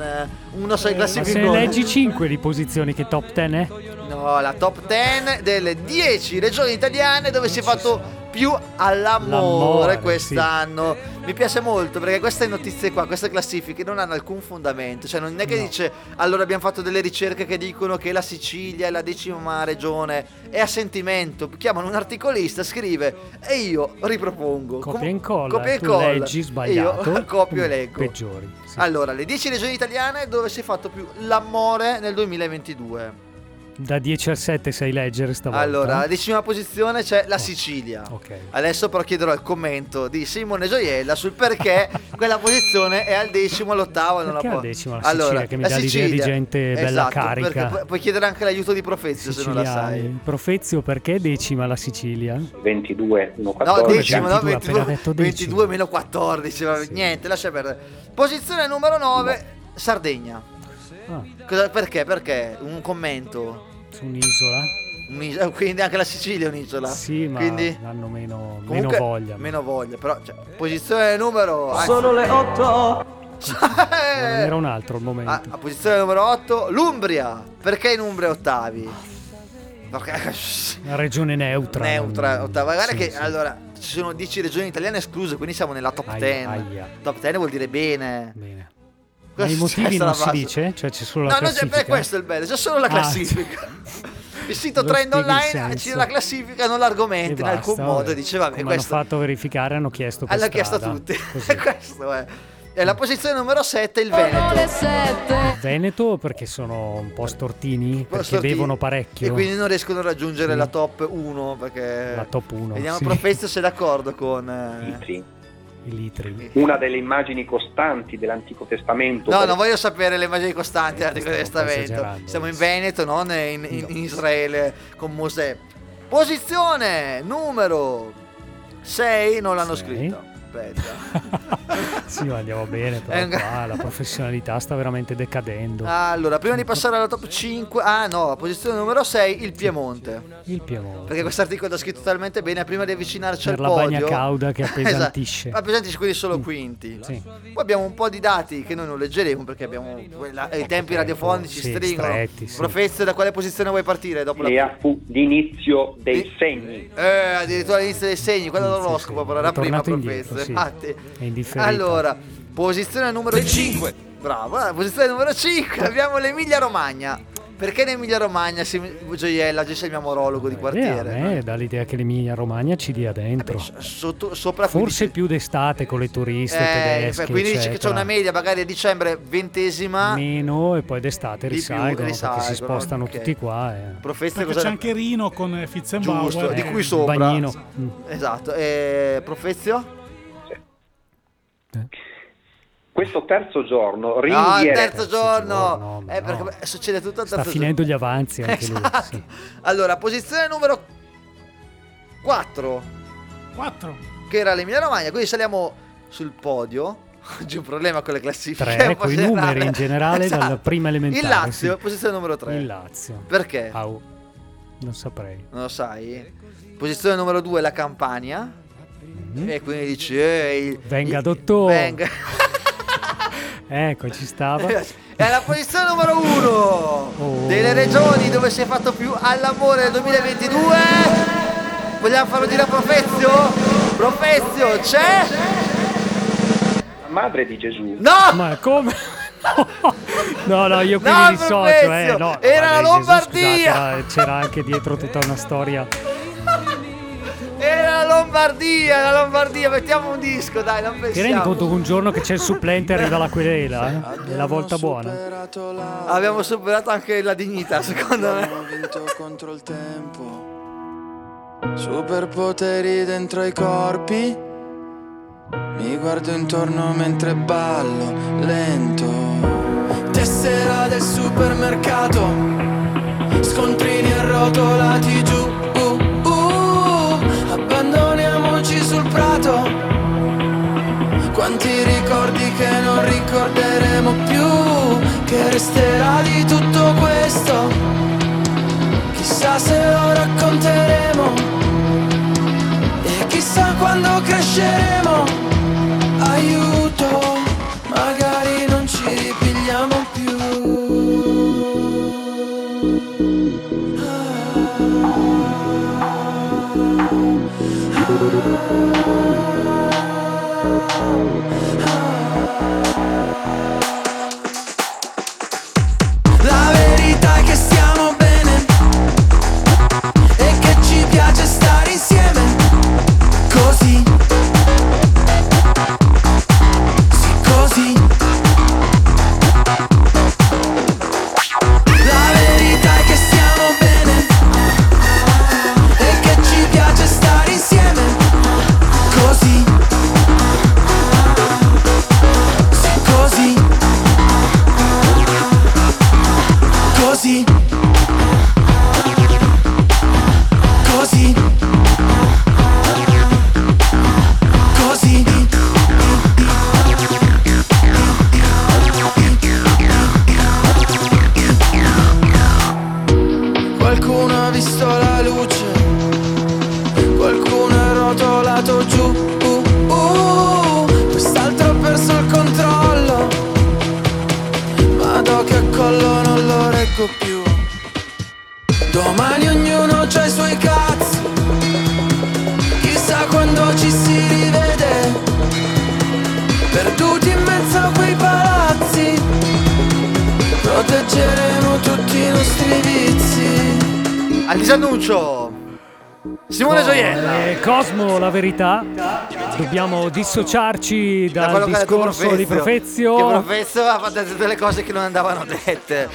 Uno sei Ma se classificone. leggi 5 di posizioni che top 10 è? No, la top 10 delle 10 regioni italiane dove si è fatto più all'amore L'amore, quest'anno. Mi piace molto perché queste notizie qua, queste classifiche non hanno alcun fondamento. Cioè, non è che dice allora abbiamo fatto delle ricerche che dicono che la Sicilia è la decima regione. È a sentimento. Chiamano un articolista, scrive e io ripropongo. Copia Com- e incolla, Copia e incolla. leggi sbagliato, Io <laughs> copio e leggo. peggiori, sì. Allora, le 10 regioni italiane dove si è fatto più l'amore nel 2022. Da 10 al 7 sai leggere stavolta. Allora, alla decima posizione c'è la Sicilia. Oh, Ok. Adesso però chiederò il commento di Simone Gioiella sul perché <laughs> quella posizione è al decimo, all'ottavo. e non la Perché al decimo la Sicilia, che mi dà l'idea di gente bella esatto, carica. perché pu- puoi chiedere anche l'aiuto di Profezio se non la Siciliani. sai. Profezio perché decima la Sicilia? 22, no, No, 14. decimo, no, 22, 22, appena detto decimo. 22 meno 14, vabbè, niente, lascia perdere. Posizione numero 9, Sardegna. Ah, Cosa- perché? Perché? Un commento. Su un'isola? Un'isola, quindi anche la Sicilia è un'isola. Sì, ma Quindi, hanno meno, meno voglia. Meno voglia, però cioè, posizione numero Sono le 8. Non era un altro il momento. a, a posizione numero 8, l'Umbria. Perché in Umbria ottavi? <laughs> Una regione neutra. neutra, non- ottava. Guarda sì, che sì. allora ci sono 10 regioni italiane escluse, quindi siamo nella top Aia, 10. aia. Top 10 vuol dire bene. Bene. Ma i è motivi non si dice? Cioè c'è solo la No, no, c'è- classifica? beh, questo è il bello, c'è solo la Ah, classifica. <laughs> Il sito Lo trend il online ci la classifica, non l'argomento in alcun basta, modo. vabbè. Dice, vabbè, Come questo hanno fatto verificare hanno chiesto per l'hanno chiesto a tutti. <laughs> Questo è. E la posizione numero 7 il Sono le Veneto. 7. Veneto perché sono un po' stortini, perché Stortini. bevono parecchio. E quindi non riescono a raggiungere Sì. la top 1 perché La top 1. Vediamo sì. Profezio se è d'accordo con eh, Litri. Una delle immagini costanti dell'Antico Testamento. No, per- non voglio sapere le immagini costanti dell'Antico Testamento. Siamo in. Veneto, non in, in- in Israele con Mosè. Posizione numero 6, non l'hanno Sei. scritto. Aspetta. <laughs> sì, ma andiamo bene, però qua la professionalità sta veramente decadendo. Allora, prima di passare alla top 5, ah no, posizione numero 6, il Piemonte. Il Piemonte. Perché questo articolo è scritto talmente bene, prima di avvicinarci Per al la podio. bagna cauda che <laughs> appesantisce. Esatto, appesantisce quindi solo quinti. Sì. Poi abbiamo un po' di dati che noi non leggeremo perché abbiamo quella- i tempi radiofonici Sì, stringono. stretti, sì. Profezio, da quale posizione vuoi partire? Dopo la... Lea fu l'inizio dei Sì. segni. Eh, addirittura all'inizio dei segni, quello dell'oroscopo, sì, però era prima Profezio. Indietro, sì. Indifferita. Allora, posizione numero 5. Bravo, eh, posizione numero 5 <laughs> abbiamo l'Emilia Romagna. Perché in Emilia Romagna si... Gioiella, oggi sei il mio morologo di Eh, a quartiere. me dà l'idea che l'Emilia Romagna ci dia dentro. Sotto- sopra Forse 15 più d'estate con le turiste Eh, tedesche. quindi dici che c'è una media magari a dicembre ventesima. Meno e poi d'estate Di più, risalgono perché si risalgono, spostano ok. tutti qua. E... Perché cosa c'è anche Rino con eh, Fitzenbauer. Giusto, di eh, cui sopra. Bagnino. Mm. Esatto. E Profezio? Questo terzo giorno No, il terzo giorno. giorno, eh, no. perché succede tutto al Sta terzo finendo gli avanzi anche giorno. lui. Esatto. sì. Allora, posizione numero 4, 4. che era l'Emilia Romagna, quindi saliamo sul podio. Oggi un problema con le classifiche. Tre, coi generale. numeri in generale dalla Esatto. prima elementare. Il Lazio, sì. posizione numero 3. Il Lazio. Perché? Au. Non saprei. Non lo sai? Posizione numero 2 la Campania. E quindi dici, eh, Venga, dottore. Venga. <laughs> Ecco, ci stava. È la posizione numero 1 Oh. delle regioni dove si è fatto più all'amore nel 2022. Vogliamo farlo dire a Profezio? Profezio, c'è? la madre di Gesù. No! Ma come? No, no, io qui No, mi dissocio, eh, no. era la Gesù, Lombardia! scusate, era- c'era anche dietro tutta una storia. Lombardia, la Lombardia, mettiamo un disco, dai, non Ti rendi pensiamo. conto che un giorno che c'è il supplente arriva la querela? eh? È la volta buona. Abbiamo superato anche la dignità, secondo me. Abbiamo vinto contro il tempo. Superpoteri dentro i corpi. Mi guardo intorno mentre ballo lento. Tessera del supermercato. Scontrini arrotolati giù. Sul prato. Quanti ricordi che non ricorderemo più. Che resterà di tutto questo. Chissà se lo racconteremo e chissà quando cresceremo. Aiuto, magari La nostri vizi. Al disannuncio. Simone Gioiella. Eh, Cosmo, la verità. Dobbiamo dissociarci Da dal detto discorso di Profezio. Che Profezio ha fatto delle cose che non andavano dette.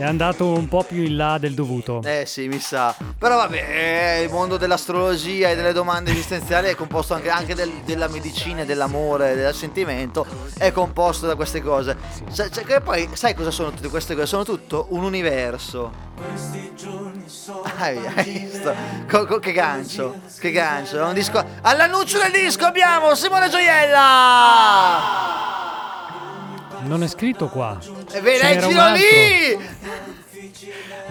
È andato un po' più in là del dovuto. Eh sì, mi sa. Però vabbè, eh, il mondo dell'astrologia e delle domande esistenziali è composto anche, anche del- della medicina, dell'amore, del sentimento, è composto da queste cose. Sa- cioè, che poi, sai cosa sono tutte queste cose? Sono tutto un universo. Hai, hai visto? Co- co- che gancio, che gancio. È un disco... All'annuncio del disco abbiamo Simone Gioiella! Non è scritto qua. E ve C'era un leggilo altro. lì!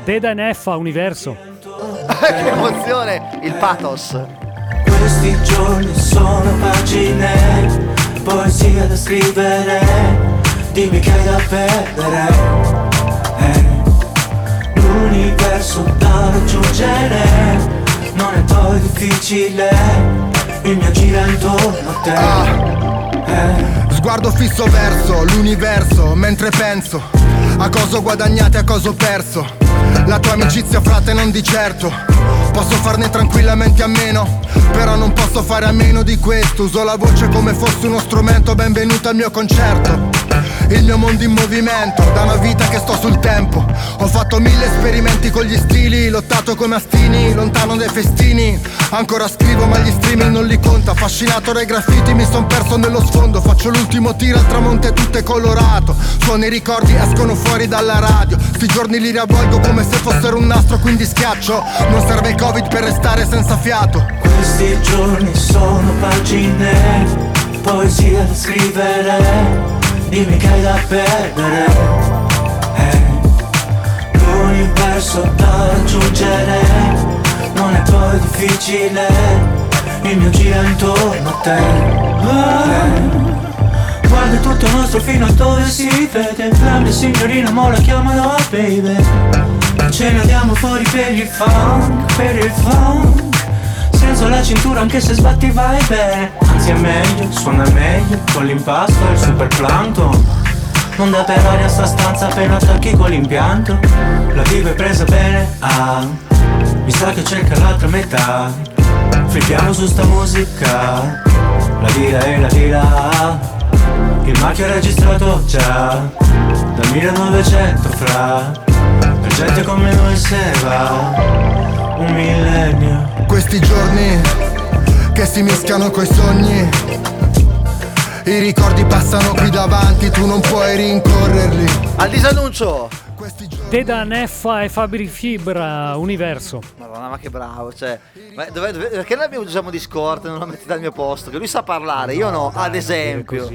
Deda Neffa Universo. <laughs> che emozione! Il pathos. Questi giorni sono pagine, poesia da scrivere, dimmi che hai da perdere. Eh, L'universo da raggiungere, non è poi difficile, il mio gira intorno a te. Eh. Sguardo fisso verso l'universo mentre penso a cosa ho guadagnato e a cosa ho perso. La tua amicizia frate non di certo. Posso farne tranquillamente a meno, però non posso fare a meno di questo. Uso la voce come fosse uno strumento, benvenuto al mio concerto. Il mio mondo in movimento, da una vita che sto sul tempo. Ho fatto mille esperimenti con gli stili, lottato come astini, lontano dai festini. Ancora scrivo ma gli streaming non li conta. Affascinato dai graffiti mi son perso nello sfondo. Faccio l'ultimo tiro al tramonto e tutto è colorato. Suoni i ricordi escono fuori dalla radio. Sti giorni li riavvolgo come se fossero un nastro, quindi schiaccio. Non serve il covid per restare senza fiato. Questi giorni sono pagine, poesia da scrivere, dimmi che hai da perdere. Eh, L'universo da raggiungere, non è poi difficile, il mio gira intorno a te. Eh, Guarda tutto nostro fino a dove si vede, grande signorina mo la chiamano baby. Ce ne andiamo fuori per il funk, per il funk Senza la cintura anche se sbatti vai bene. Anzi è meglio, suona meglio Con l'impasto e il super plankton Non dà per aria sta stanza appena attacchi con l'impianto. La vivo è presa bene, ah. Mi sa che cerca l'altra metà. Flippiamo su sta musica. La vita e la vita Il marchio è registrato già Dal 1900 fra. Per gente come noi se va. Un millennio Questi giorni che si mischiano coi sogni. I ricordi passano qui davanti, tu non puoi rincorrerli. Al disannuncio! Deda Neffa e Fabri Fibra Universo. Madonna, ma che bravo, cioè. dove- dove- perché noi abbiamo usiamo Discord e non lo mettete al mio posto? Che lui sa parlare, io no, ad esempio.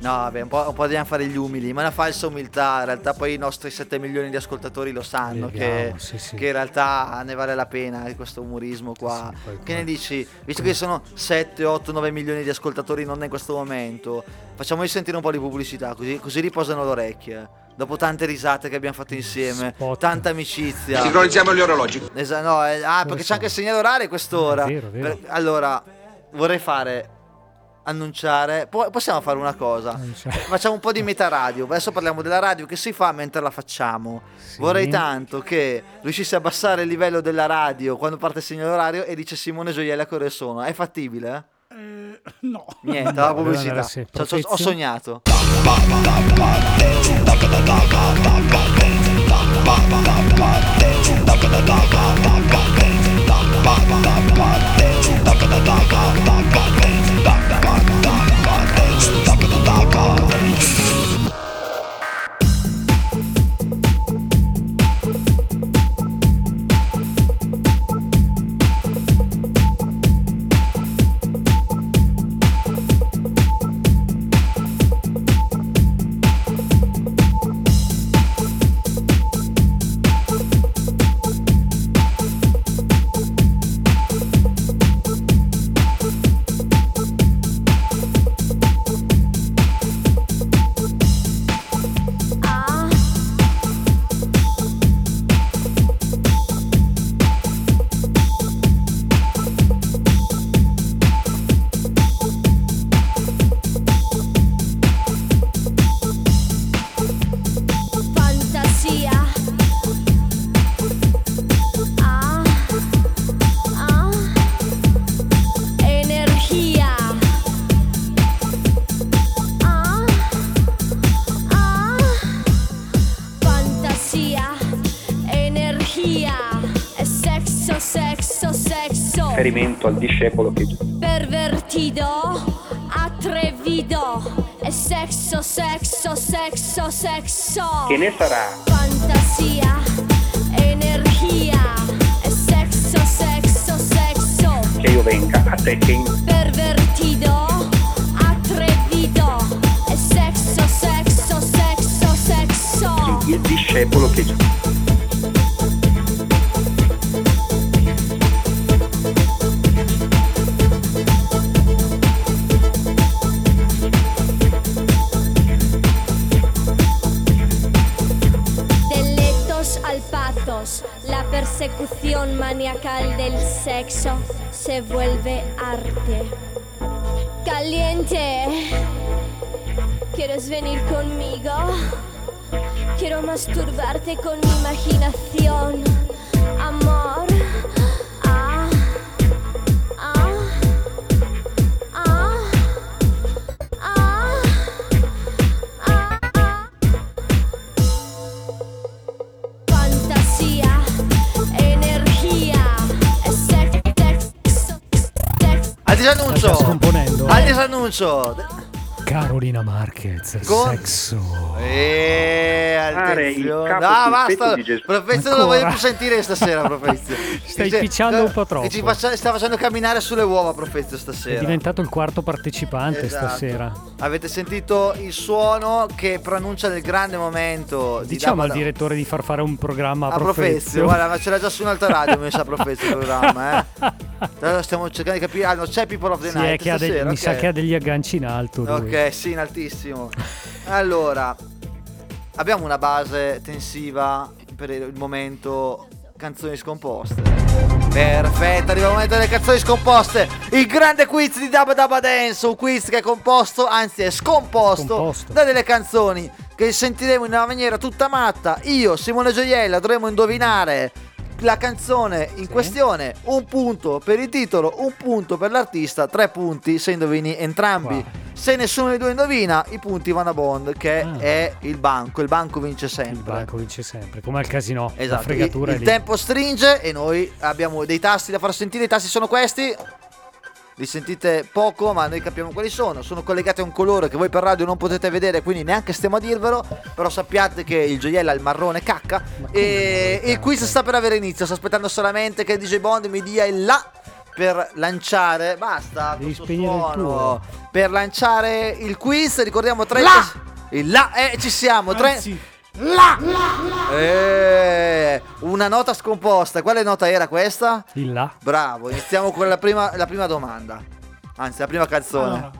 No, vabbè, un po', un po' dobbiamo fare gli umili, ma è una falsa umiltà. In realtà, poi i nostri 7 milioni di ascoltatori lo sanno che, Vediamo, sì, sì. che in realtà ne vale la pena di questo umorismo qua. che ne dici? Visto che sono 7, 8, 9 milioni di ascoltatori non in questo momento, facciamoli sentire un po' di pubblicità, così, così riposano le orecchie. Dopo tante risate che abbiamo fatto insieme, tanta amicizia. Sincronizziamo gli orologi. Esa- no, eh, ah, perché c'è anche il segnale orario a quest'ora. È vero, è vero. Per- allora, vorrei fare annunciare. po- possiamo fare una cosa? <laughs> Facciamo un po' di meta radio. Adesso parliamo della radio che si fa mentre la facciamo. Vorrei tanto che riuscissi a abbassare il livello della radio quando parte il segnale orario e dice Simone Gioiella che ore sono. È fattibile? Eh, eh, no. Niente, la pubblicità. Sì, cioè, ho sognato. Riferimento al discepolo che Pervertido, atrevido. E sexo, sexo, sexo, sexo. che ne sarà Fantasia, energia. E sexo, sexo, sexo. che io venga a te che in- Pervertido, atrevido. E sexo, sexo, sexo, sexo. il discepolo che se vuelve arte. Caliente, ¿quieres venir conmigo? Quiero masturbarte con mi imaginación, Al disannuncio. Carolina Marquez, Con- sexo. E il attenzione. No, basta. di. Profezio non lo voglio più sentire stasera, Profezio. <laughs> Stai Dice- picciando un po' troppo. Che ci faccia- sta facendo camminare sulle uova, Profezio, È stasera. diventato il quarto partecipante Esatto. stasera. Avete sentito il suono che pronuncia del grande momento di Diciamo al Dabba- direttore di far fare un programma a a Profezio. Profezio. Guarda, ma ce l'ha già su un'altra radio, mi sa Profezio il programma, eh. Allora stiamo cercando di capire. Ah, no, c'è People of the Sì, è Night che ha dei- stasera, mi sa che ha degli agganci in alto. lui. Ok, sì, in altissimo. <laughs> Allora, abbiamo una base tensiva per il momento canzoni scomposte. Perfetto, arriva il momento delle canzoni scomposte. Il grande quiz di Dabba Dabba Dance, un quiz che è composto, anzi è scomposto, Scomposto. da delle canzoni che sentiremo in una maniera tutta matta. Io, Simone Gioiella, dovremo indovinare la canzone in questione, un punto per il titolo, un punto per l'artista, tre punti se indovini entrambi. Se nessuno dei due indovina, i punti vanno a Bond, che Ah. è il banco. Il banco vince sempre. Il banco vince sempre, come al casino. La Esatto, il, fregatura il lì. tempo stringe e noi abbiamo dei tasti da far sentire. I tasti sono questi. Li sentite poco, ma noi capiamo quali sono. Sono collegati a un colore che voi per radio non potete vedere, quindi neanche stiamo a dirvelo. Però sappiate che il gioiello ha il marrone cacca. E il quiz sta per avere inizio. Sto aspettando solamente che DJ Bond mi dia il là per lanciare. Basta. Devi questo spegnere il suono. Per lanciare il quiz, ricordiamo 30. Il là, eh, ci siamo. tre- Anzi, eh, una nota scomposta. Quale nota era questa? Il là. Bravo, iniziamo con la prima, la prima domanda. Anzi, la prima canzone. allora,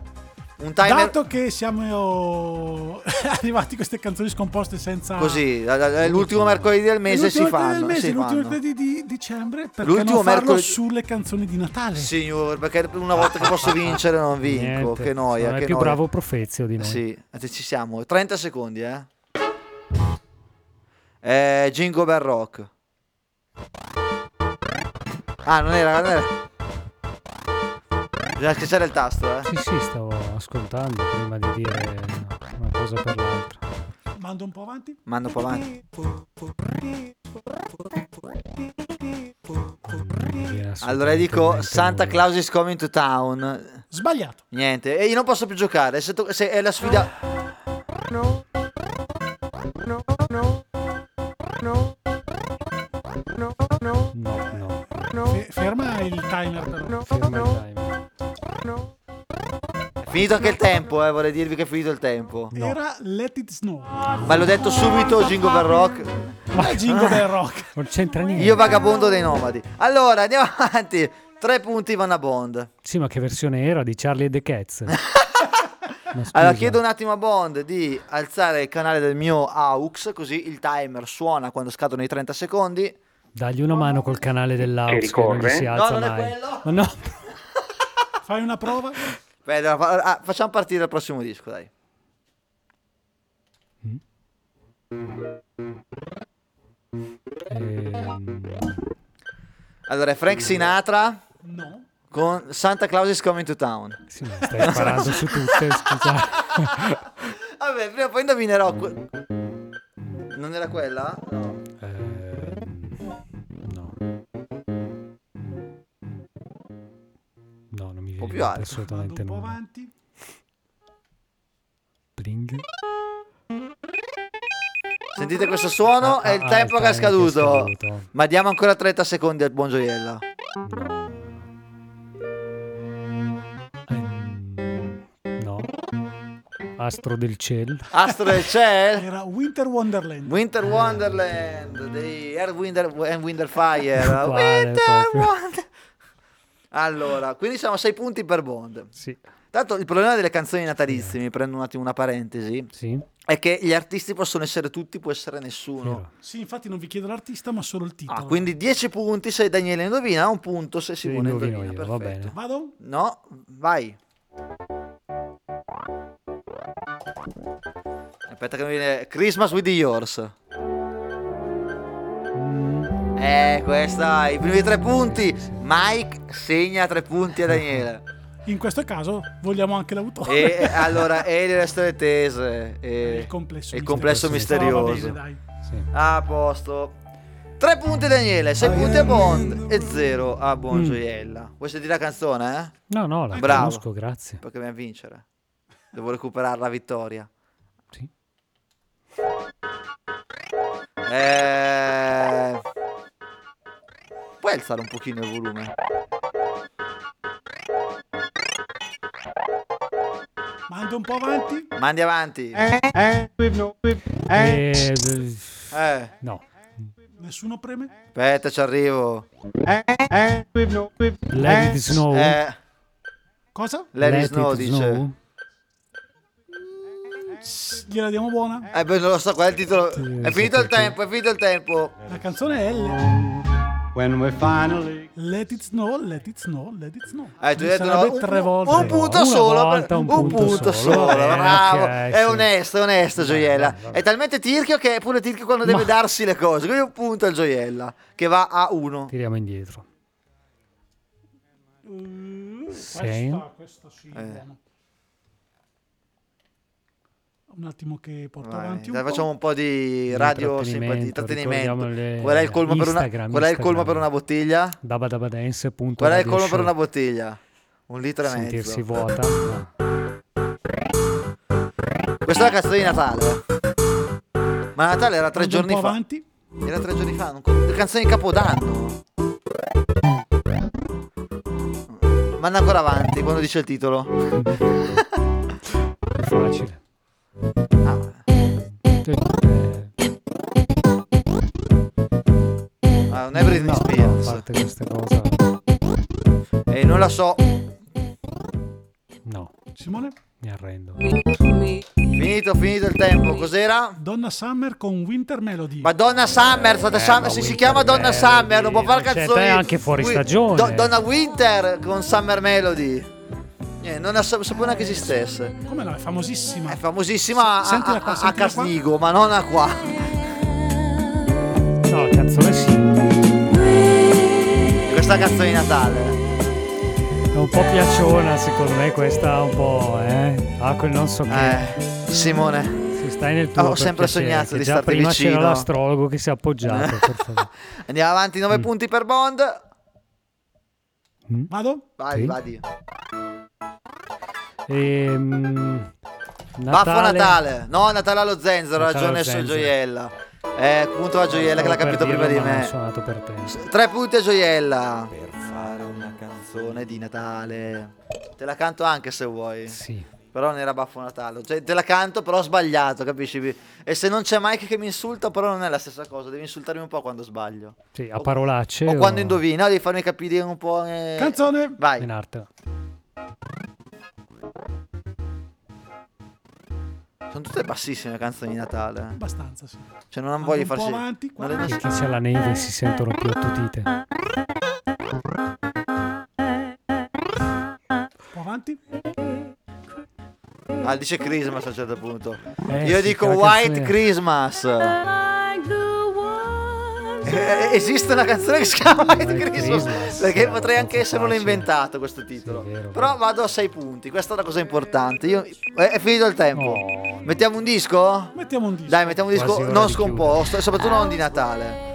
Un timer dato che siamo <laughs> arrivati a queste canzoni scomposte senza così. la- la- L'ultimo mercoledì del mese si L'ultimo mercoledì fanno. del mese, si l'ultimo mercoledì di dicembre perché L'ultimo non farlo mercoledì- sulle canzoni di Natale Signor, perché una volta che posso <laughs> vincere non vinco. Niente, Che noia. non è che più noia. bravo Profezio di noi. Sì, ci siamo. 30 secondi, eh. Eh, Jingle Bell Rock. Ah, non era, non era. Bisogna schiacciare il tasto, eh. Sì, sì, stavo ascoltando prima di dire una cosa per l'altra. mando un po' avanti Mando un po' avanti. Allora dico Santa. Claus is coming to town. sbagliato Niente, e io non posso più giocare. Se, to- se è la sfida. No, no. Fe- ferma il timer però Ferma il timer. È finito anche il tempo, eh. Vorrei dirvi che è finito il tempo. era Let It Snow Ma l'ho detto subito, Jingle Bell Rock. ma <laughs> Jingle Bell Rock Non c'entra niente. Io vagabondo dei nomadi. Allora, andiamo <laughs> avanti. Tre punti vanno a Bond. Sì, ma che versione era di Charlie e the Cats? <laughs> Allora, chiedo un attimo a Bond di alzare il canale del mio AUX, così il timer suona quando scadono i 30 secondi. Dagli una mano col canale dell'Aux Che che non si No, alza non è mai. quello. Ma no. <laughs> fai una prova Aspetta, fa- ah, facciamo partire il prossimo disco, dai. Ehm, Allora, è Frank Sinatra no con Santa Claus is coming to town. sì, ma stai sparando su tutte, scusa. <laughs> Vabbè, prima o poi indovinerò. que- Non era quella? No. Ehm, no. po' più alto. Assolutamente Un po' no. avanti. Bling. Sentite questo suono? Ah, è il ah, tempo il che è che è scaduto. scaduto. Ma diamo ancora 30 secondi al buon gioiella. No. Astro del cielo. Astro del cielo. Era Winter Wonderland. Winter Wonderland di Air Winder and Winterfire. Winter proprio. Wonder- Allora, quindi siamo a 6 punti per Bond. Sì. Tanto il problema delle canzoni natalizie, mi prendo un attimo una parentesi, Sì. è che gli artisti possono essere tutti, può essere nessuno. Sì, infatti non vi chiedo l'artista, ma solo il titolo. Ah, quindi 10 punti se Daniele indovina, un punto se Simone indovina. io, va perfetto. bene. Vado? No, vai. Aspetta che mi viene Christmas with the Yours. Eh, questa, i primi tre punti. Mike segna tre punti a Daniele. In questo caso vogliamo anche l'autore. E allora, e le storie tese. E il complesso il complesso misterioso. misterioso. Va bene, A posto. Tre punti a Daniele, sei punti a Bond e zero a Buon Gioiella. Vuoi sentire la canzone, eh? No, no, la Bravo. conosco, grazie. Perché dobbiamo vincere. Devo recuperare la vittoria. Sì. Eh... Puoi alzare un pochino il volume? Manda un po' avanti. Mandi avanti. Eh, d- Eh. no. Nessuno preme? Aspetta, ci arrivo. Let it snow. Eh, Cosa? Let, Let it snow it dice. snow. Gliela diamo buona? Eh, beh, non lo so, qual è il titolo? Sì, è finito il sì, tempo, è finito il tempo. La canzone è L. When we finally Let it snow, let it snow, let it snow. Eh, tu hai detto no, un, tre volte. un punto solo. volta, un un punto punto solo, solo, bene, bravo. ok, è sì. onesto, è onesto, gioiella. È talmente tirchio che è pure tirchio quando deve Ma- darsi le cose. Quindi un punto al gioiella, che va a uno. Tiriamo indietro. Uh, Sei. Questa, questa sì. Eh. Un attimo che porto Vai, avanti un dai, po'. facciamo un po' di radio simpatia, intrattenimento. le- Qual è il colmo, per una, qual è il colmo per una bottiglia? dabadabadance.radio Qual è il colmo per show. una bottiglia? Un litro e Sentirsi mezzo. vuota. no. Questa è la canzone di Natale. Ma Natale era tre un giorni fa. avanti. Era tre giorni fa. non- Le canzoni di Capodanno. Manda ancora avanti quando dice il titolo. Facile. Ah, non è Britney No, no, a Spears. parte queste cose. E non la so. No, Simone? mi arrendo. Finito, finito il tempo. Cos'era? Donna Summer con Winter Melody. Madonna Summer, state Eh, Summer, ma se si chiama Donna Melody, Summer, non può fare cioè, canzoni. te è anche fuori Wi- stagione. Do- Donna Winter con Summer Melody. Eh, non sa- sapevo neanche esistesse. Come no? È famosissima. È famosissima a, Sentila a- qua, a sentila qua. Castigo, ma non a qua. No, la canzone sì. Questa canzone di Natale. È un po' piacciona, secondo me, questa un po', eh. Ah, quel non so che. Eh, Simone, Si stai nel tuo ho sempre sognato di già starti prima vicino. c'era l'astrologo che si è appoggiato. <laughs> andiamo avanti, 9 Mm. punti per Bond. Vado? Vai, Sì. vadi. Ehm, Baffo Natale. No, Natale allo zenzero, ha Natale ragione zenzero. gioiella. Eh, punto a gioiella che l'ha capito prima di me. ho suonato per te. Tre punti a gioiella. Per fare una canzone di Natale. Te la canto anche se vuoi. Sì. Però non era Baffo Natale. Cioè, te la canto, però ho sbagliato, capisci? E se non c'è Mike che mi insulta, però non è la stessa cosa. Devi insultarmi un po' quando sbaglio. Sì, a parolacce. O quando indovina, devi farmi capire un po'. eh. Canzone. Vai. In arte. Sono tutte bassissime le canzoni di Natale. Abbastanza, sì. Cioè, non Vado voglio un po' farci. avanti, qua. non le- Perché c'è la neve si sentono più attutite. Un po' avanti. Ah, dice Christmas a un certo punto. Eh, Io sì, dico che White canzone- Christmas. Eh, esiste una canzone che si chiama White White Christmas, Christmas. perché Eh, potrei anche esserlo facile. inventato questo titolo. Sì, vero, Però vado a 6 punti, questa è una cosa importante. Io- è, è finito il tempo. Oh, Mettiamo un disco? Mettiamo un disco. Dai, mettiamo un disco non scomposto, e soprattutto non di Natale.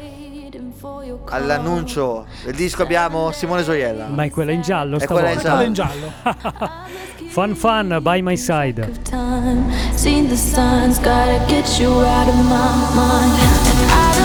all'annuncio del disco abbiamo Simone Gioiella. Ma è quella in giallo È quella in stavolta? giallo. <laughs> Fun fun, by my side. Seen the signs, gotta get you out of my mind.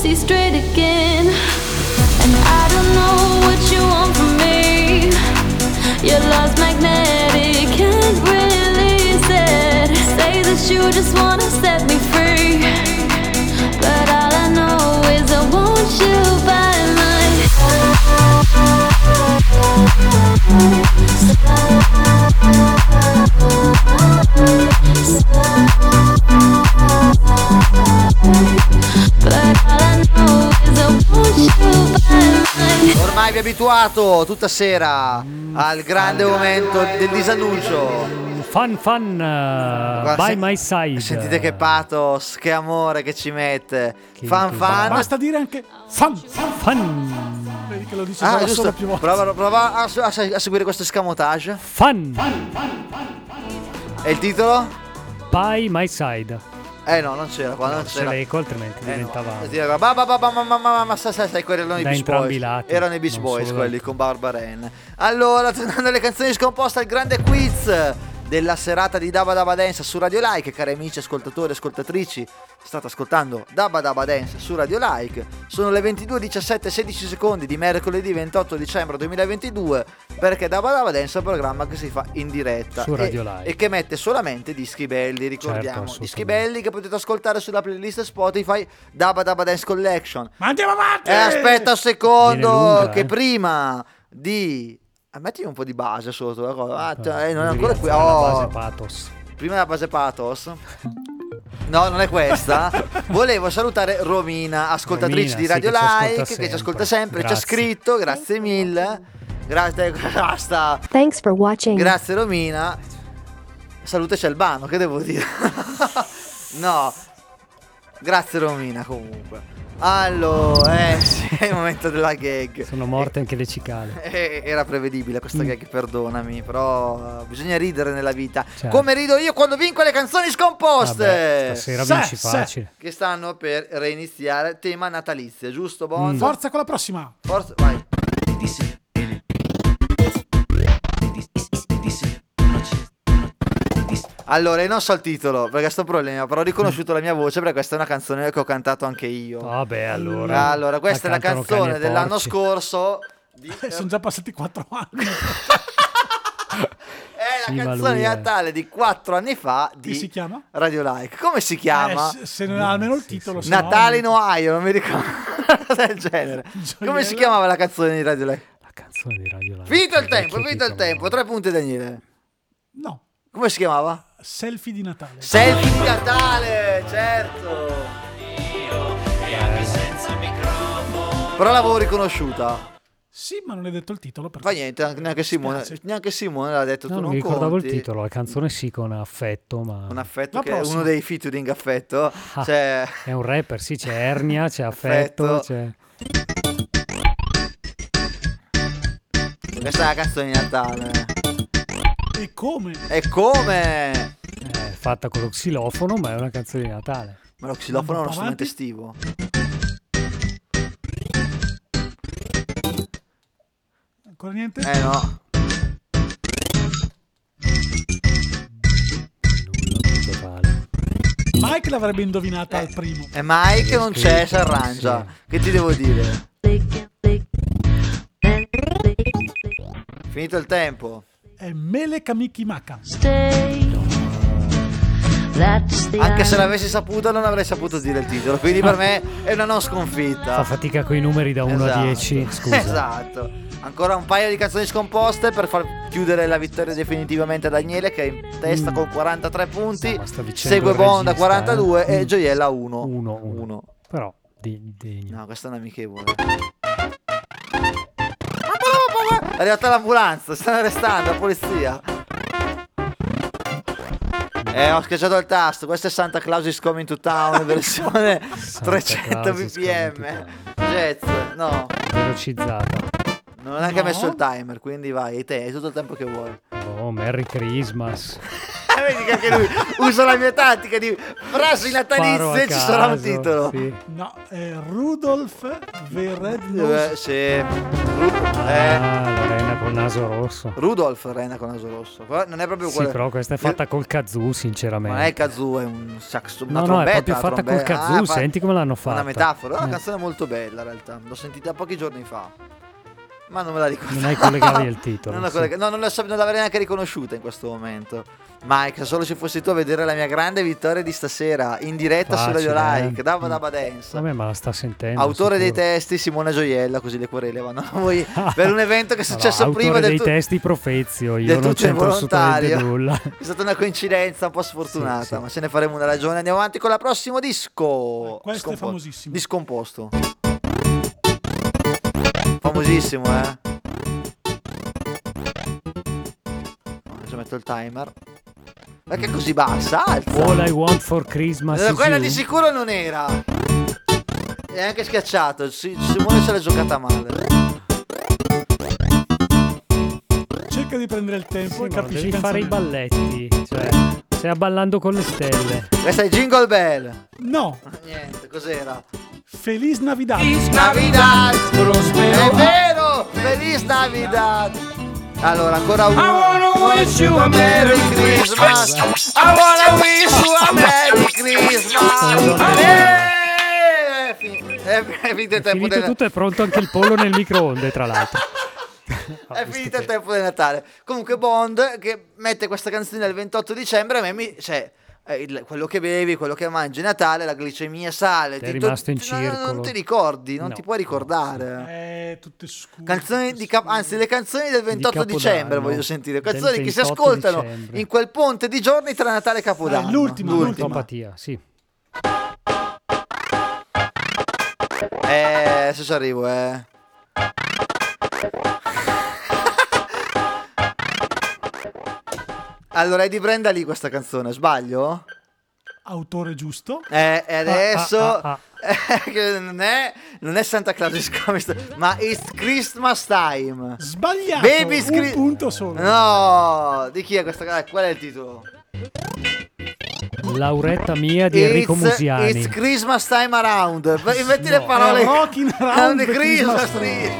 See straight again. Abituato tutta sera al grande momento del disannuncio. Fun fun, uh, by se- my side. Sentite che pathos, che amore che ci mette. Fan fan. Basta dire anche fun. Fun. Vedi che lo dice Ah, giusto. solo più volte. Prova, prova a, a- a seguire questo escamotage. Fun. E il titolo? By my side. Eh no, non c'era qua, non c'era. l'eco, altrimenti Eh, diventava. no. Ba, ba, ma, ma, ma, ma, sai, sai, sai, quelli erano i Beach Boys. lati, Erano i Beach Boys solo quelli con Barbara Ann. Allora, tornando alle canzoni scomposte, al grande quiz della serata di Dabba Dabba Dance su Radio Like, cari amici ascoltatori e ascoltatrici. State ascoltando Dabba Dabba Dance su Radio Like. Sono le 22:17 16 secondi di mercoledì 28 dicembre 2022 perché Dabba Dabba Dance è un programma che si fa in diretta Su e- Radio Like. e che mette solamente dischi belli, ricordiamo, assolutamente. dischi belli che potete ascoltare sulla playlist Spotify Dabba Dabba Dance Collection. Ma andiamo avanti! Eh, aspetta un secondo, lunga, che eh. prima di... ah, mettimi un po' di base sotto, la cosa. Ah, cioè, eh, non è ancora qui. Oh, base pathos. prima la base pathos. <laughs> No, non è questa. <laughs> Volevo salutare Romina, ascoltatrice Romina, di sì, Radio che ci ascolta Like, che ci ascolta sempre, ci ha Grazie. scritto, grazie mille. Grazie, <laughs> basta. Thanks for watching. Grazie Romina. Salutaci Albano, che devo dire? <laughs> no. Grazie Romina comunque. Allora, eh sì, <laughs> è il momento della gag. Sono morte anche le cicale. <laughs> Eh, Era prevedibile Mm. questa gag, perdonami, però eh, bisogna ridere nella vita. Certo. Come rido io quando vinco le canzoni scomposte. Vabbè, stasera Sì, vinci sì. facile. Che stanno per reiniziare tema natalizio, giusto Bonzo? Mm. Forza con la prossima. Forza, vai. Allora, io non so il titolo perché sto problema, però ho riconosciuto la mia voce perché questa è una canzone che ho cantato anche io. Vabbè, allora. Allora, questa è la cantano cani canzone dell'anno porci. scorso. Di, <laughs> Sono già passati 4 anni. <laughs> è Sì, la canzone di è- Natale di 4 anni fa di Che si chiama? Radio Like. Come si chiama? Eh, se, se non ha almeno il titolo. se no- Natale in Ohio, non mi ricordo. <laughs> Una cosa del genere. Come si chiamava la canzone di Radio Like? La canzone di Radio Like. Finito il tempo, finito il tempo. Tre punti Daniele. No, Come si chiamava? Selfie di Natale. Selfie di Natale, certo. Però l'avevo riconosciuta. Sì, ma non è detto il titolo. Fa Perché... niente, anche- neanche Simone, neanche Simone l'ha detto, No, tu non mi ricordavo il conti. titolo. La canzone sì con affetto, ma. Un affetto La che è prossima. uno dei featuring affetto. Ah, Cioè, È un rapper, sì, c'è Ernia, c'è affetto, Affetto. c'è. questa è la canzone di Natale. E come? E come? È fatta con lo xilofono, ma è una canzone di Natale. Ma lo xilofono è uno strumento estivo. Ancora niente? Eh no. Mike l'avrebbe indovinata al primo. E Mike non c'è, si arrangia. Che ti devo dire? Finito il tempo. È Mele Kamiki Maka. Anche se l'avessi saputo non avrei saputo dire il titolo. Quindi per me è una non sconfitta. Fa fatica con i numeri da 1 a Esatto. 10. <laughs> Scusa. Esatto. Ancora un paio di canzoni scomposte per far chiudere la vittoria definitivamente a Daniele che è in testa con 43 punti. Segue il Bond a regista, 42 eh. e Gioiella a 1. 1, 1. Però di- degno. No, questa è un'amichevole. È arrivata l'ambulanza, stanno arrestando la polizia. Eh, ho schiacciato il tasto. Questo è Santa Claus is coming to town, <laughs> versione 300 Claus is bpm. Jazz, no. Velocizzata. Non ho neanche No. messo il timer, quindi vai, hai te, hai tutto il tempo che vuoi. Oh, Merry Christmas. <laughs> Vedi che anche lui usa la mia tattica di frasi natalizie e ci sarà un titolo. sì. No, è Rudolf the Red Eh, Nose. sì. Eh, Ah, la rena col naso rosso. Rudolf Rena con naso rosso. Non è proprio Sì, quello. però questa è fatta col kazoo, sinceramente. Non è kazoo, è un sax. Una No, no, è proprio fatta col kazoo, Ah, senti come l'hanno fatta. Una metafora, è una Eh. canzone molto bella in realtà. L'ho sentita pochi giorni fa. Ma non me la ricordo. Non hai collegato il <laughs> titolo, Non, sì. collega- no, non, so- non l'avrei neanche riconosciuta in questo momento. Mike, solo se fossi tu a vedere la mia grande vittoria di stasera in diretta su Radio Facile, Like, eh. Dabba Dabba Dance. Vabbè, ma la sta sentendo. Autore dei testi Simone Gioiella, così le querele vanno a <laughs> voi per un evento che è No, <laughs> no, successo prima autore del dei tu- testi profezio, io non c'entro assolutamente nulla. È stata una coincidenza un po' sfortunata, ma ce ne faremo una ragione. Andiamo avanti con la prossimo disco. Questo è famosissimo. Discomposto. Famosissimo, eh. Adesso metto il timer. Perché è così bassa? Alza. All I want for Christmas Eh, Quella you. di sicuro non era. È anche schiacciato. Si- Simone se l'è giocata male. Cerca di prendere il tempo Sì, e capisci devi fare i balletti. Cioè, stai ballando con le stelle. Questa è Jingle Bell. No, Niente, cos'era? Feliz Navidad. Navidad. È vero! Feliz Navidad. Allora, ancora uno. I wanna wish you a Merry Christmas. I wanna wish you a Merry Christmas. Eh, fi- È è finito il tempo Finito del tutto, è pronto anche il pollo nel microonde, tra l'altro. <laughs> <laughs> È finito il tempo del Natale. Comunque Bond che mette questa canzone il 28 dicembre a me mi cioè eh, il- quello che bevi, quello che mangi Natale, la glicemia sale. Ti è rimasto in ti- non- circolo. Non ti ricordi, non No. ti puoi ricordare. Eh, tutte scure. Canzoni di cap- anzi, le canzoni del 28 Capodanno. dicembre voglio sentire. Canzoni che si 28 ascoltano dicembre. in quel ponte di giorni tra Natale e Capodanno. Eh, l'ultima, L'opatia, sì. Eh, adesso ci arrivo, eh. Allora, è di Brenda lì questa canzone, sbaglio? Autore giusto. Eh, e adesso Ah, ah, <laughs> che non, è, non è Santa Claus <laughs> is coming, ma It's Christmas time. Sbagliato. Baby's un Chri- punto solo. No, di chi è questa? eh, Qual è il titolo? Lauretta mia di Enrico It's, Musiani. it's Christmas time around. Metti le No. parole. È Rockin' <laughs> Around the the Christmas Christmas tree.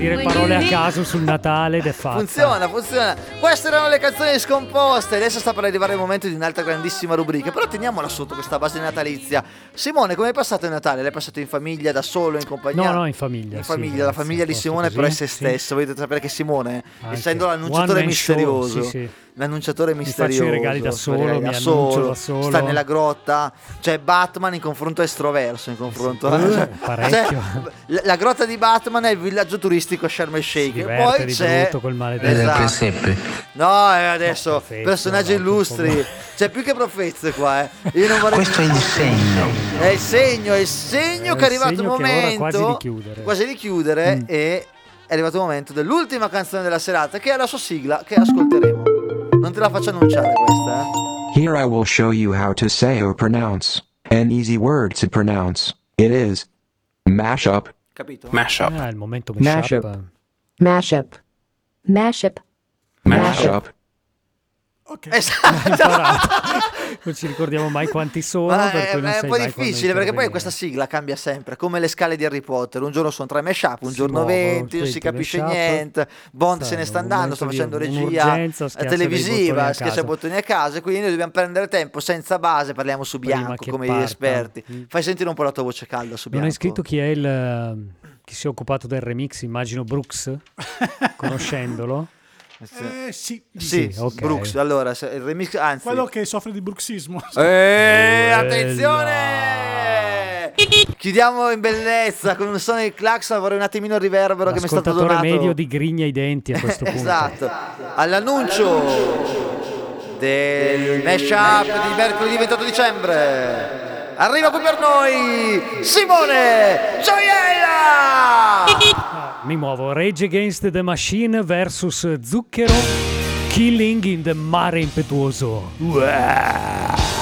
Dire parole a caso sul Natale ed è fatta. Funziona, funziona. Queste erano le canzoni scomposte. Adesso sta per arrivare il momento di un'altra grandissima rubrica. Però teniamola sotto questa base natalizia. Simone, come hai passato il Natale? L'hai passato in famiglia, da solo, in compagnia? No, no, in famiglia. In sì, famiglia, la famiglia di Simone così, però è se sì. stesso. Volete sapere che Simone, Anche. essendo l'annunciatore man show, misterioso, sì, sì. L'annunciatore Mi misterioso, faccio i regali da solo, regali mi da annuncio solo, da solo. sta nella grotta. Cioè Batman in confronto a estroverso, in confronto Eh, cioè, parecchio. la, la grotta di Batman è il villaggio turistico a Sharm el Sheikh. E diverte poi c'è col maledetto. Esatto. presepe. No, eh, adesso profezio, personaggi no, illustri. C'è più che profezze qua, eh. Io non vorrei Questo è il segno. È il segno, è il segno È che è arrivato il momento quasi di chiudere. quasi di chiudere Mm. e è arrivato il momento dell'ultima canzone della serata che è la sua sigla che ascolteremo. Non te la faccio annunciare questa, eh. Here I will show you how to say or pronounce an easy word to pronounce. It is mashup. Capito? Mashup. Ah, il momento Mashup. mashup. Mashup. Mashup. Mashup. Ok. Esatto. <laughs> non ci ricordiamo mai quanti sono. Ma è, non è un po' difficile perché poi questa sigla cambia sempre, come le scale di Harry Potter. Un giorno sono tre mashup, un Si giorno 20, non si i capisce mashup. niente. Bond se ne sta andando, sta facendo regia eh, schiaccia dei bottoni televisiva, a schiaccia casa. bottoni a casa. Quindi noi dobbiamo prendere tempo senza base, parliamo su bianco come parta. gli esperti. Mm. Fai sentire un po' la tua voce calda su Non bianco. hai scritto chi è il eh, chi si è occupato del remix, immagino Brooks, <laughs> conoscendolo. Eh, sì. Sì, Sì, ok. Brooks. Allora, il remix, anzi, Quello che soffre di bruxismo. <laughs> Eh, attenzione! Chiudiamo in bellezza con un suono di clacson. Vorrei un attimino il riverbero che mi è stato donato. medio digrigne i denti a questo punto. esatto. All'annuncio del mashup di mercoledì 28 dicembre. Arriva qui per noi Simone Gioiella! <laughs> Mi muovo. Rage Against the Machine versus Zucchero. Killing in the mare impetuoso. Voglio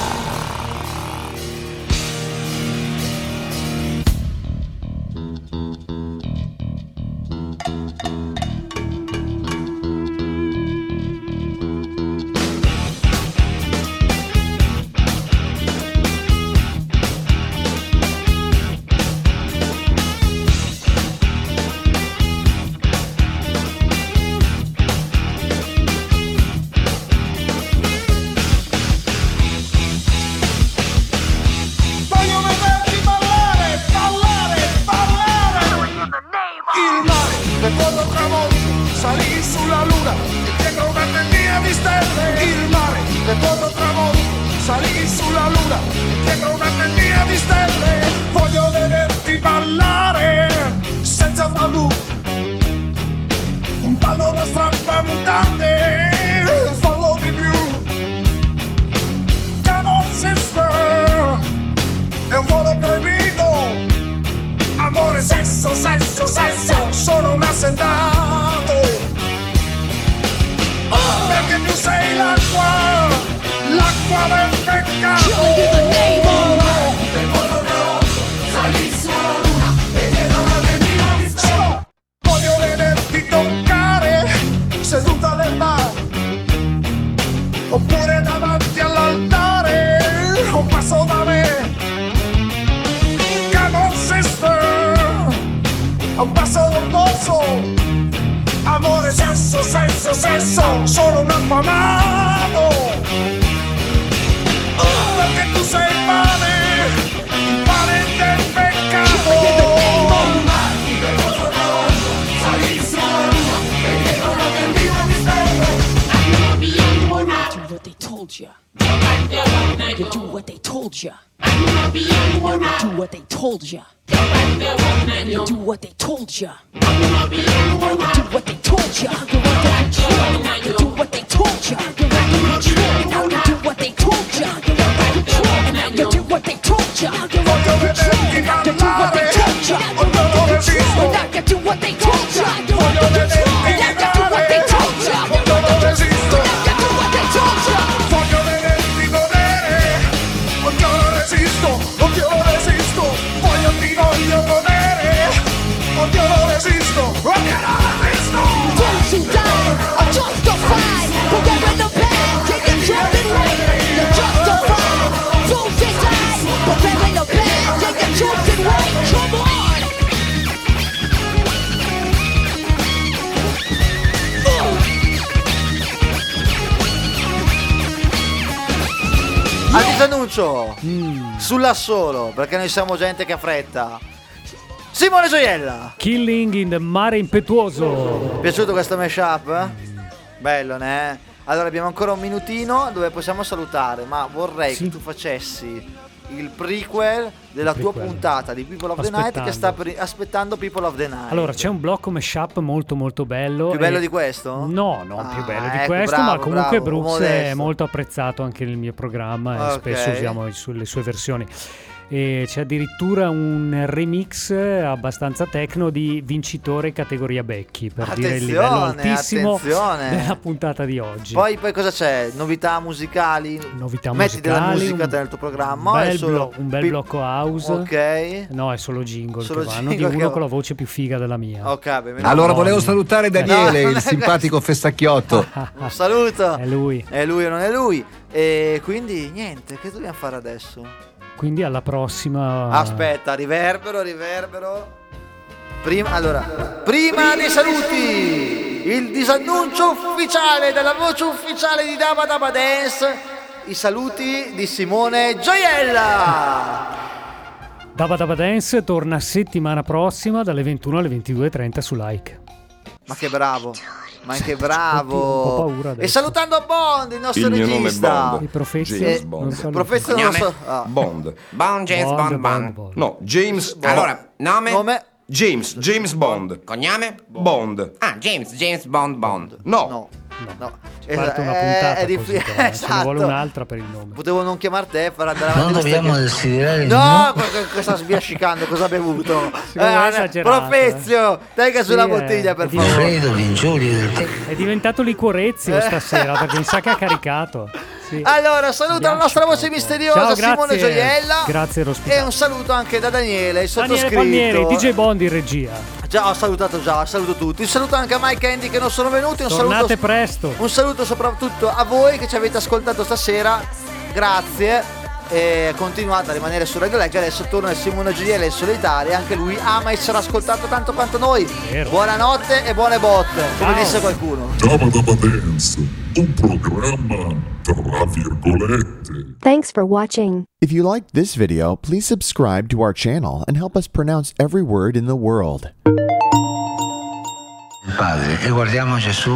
perché noi siamo gente che ha fretta. Simone Gioiella. Killing in the mare impetuoso. Piaciuto questo mashup? Bello, ne? Allora abbiamo ancora un minutino dove possiamo salutare, ma vorrei che tu facessi il prequel della tua prequel. puntata di People of the Night che sta per- aspettando People of the Night. Allora, c'è un blocco mashup molto molto bello. Più bello e- di questo? No, non Ah, più bello di ecco, questo, bravo, ma comunque bravo, Brooks è molto apprezzato anche nel mio programma e Ok. spesso usiamo le sue versioni. E c'è addirittura un remix abbastanza techno di vincitore categoria Becchi per dire il livello Attenzione, altissimo attenzione. della puntata di oggi. Poi, poi cosa c'è? Novità musicali? Novità Metti della musicali, musica un nel tuo programma? un bel, solo blo- un bel pi- blocco house. Ok. No, è solo jingle Solo che vanno jingle di che uno va- con la voce più figa della mia. Ok, beh, Allora volevo salutare Daniele, No, il <laughs> simpatico festacchiotto. <laughs> Un saluto. È lui. È lui o non è lui? E quindi niente, che dobbiamo fare adesso? Quindi alla prossima. Aspetta, riverbero, riverbero. Prima, allora, prima dei saluti, il disannuncio ufficiale della voce ufficiale di Daba Daba Dance, i saluti di Simone Gioiella. Daba Daba Dance torna settimana prossima dalle 21 alle 22.30 su Like. Ma che bravo, ma che <laughs> Un po' bravo. paura adesso. E salutando Bond, il nostro Il mio nome è regista. Bond. I profeti James Bond. Professor so. Ah. Bond. Bond, James Bond, Bond. No, James Allora, nome? Nome? James, James Bond. Cogname? Bond. Ah, James, James Bond, Bond. No. No. No. Ci parte una Eh, puntata è così, difficile, <laughs> però, eh. Ce ne vuole esatto. un'altra per il nome. Potevo non chiamar te per andare Non avanti. questa dobbiamo desiderare No, no. cosa, sta sbiascicando? Cosa ha bevuto? È Eh, esagerato, Profezio, tenga sulla Sì, è- bottiglia per è favore. L'ingiuria del tempo. È diventato liquorezio Eh. stasera perché mi sa che ha caricato. Sì. Allora, saluto la nostra voce misteriosa Ciao, Simone grazie. Gioiella. Grazie, E ospite. un saluto anche da Daniele, il Daniele sottoscritto. Palmieri, DJ Bond in regia. Già, ho salutato già, saluto tutti. Un saluto anche a Mike e Andy che non sono venuti. Un Tornate saluto, presto. un saluto soprattutto a voi che ci avete ascoltato stasera. Grazie. E continuate a rimanere su Radio Leg. Adesso torna il Simone Gioiella in solitaria. Anche lui ama essere ascoltato tanto quanto noi. Buonanotte e buone botte, come Ciao. disse qualcuno. Daba Dance, un programma tra virgolette. Thanks for watching. If you liked this video, please subscribe to our channel and help us pronounce every word in the world. Padre, e guardiamo Gesù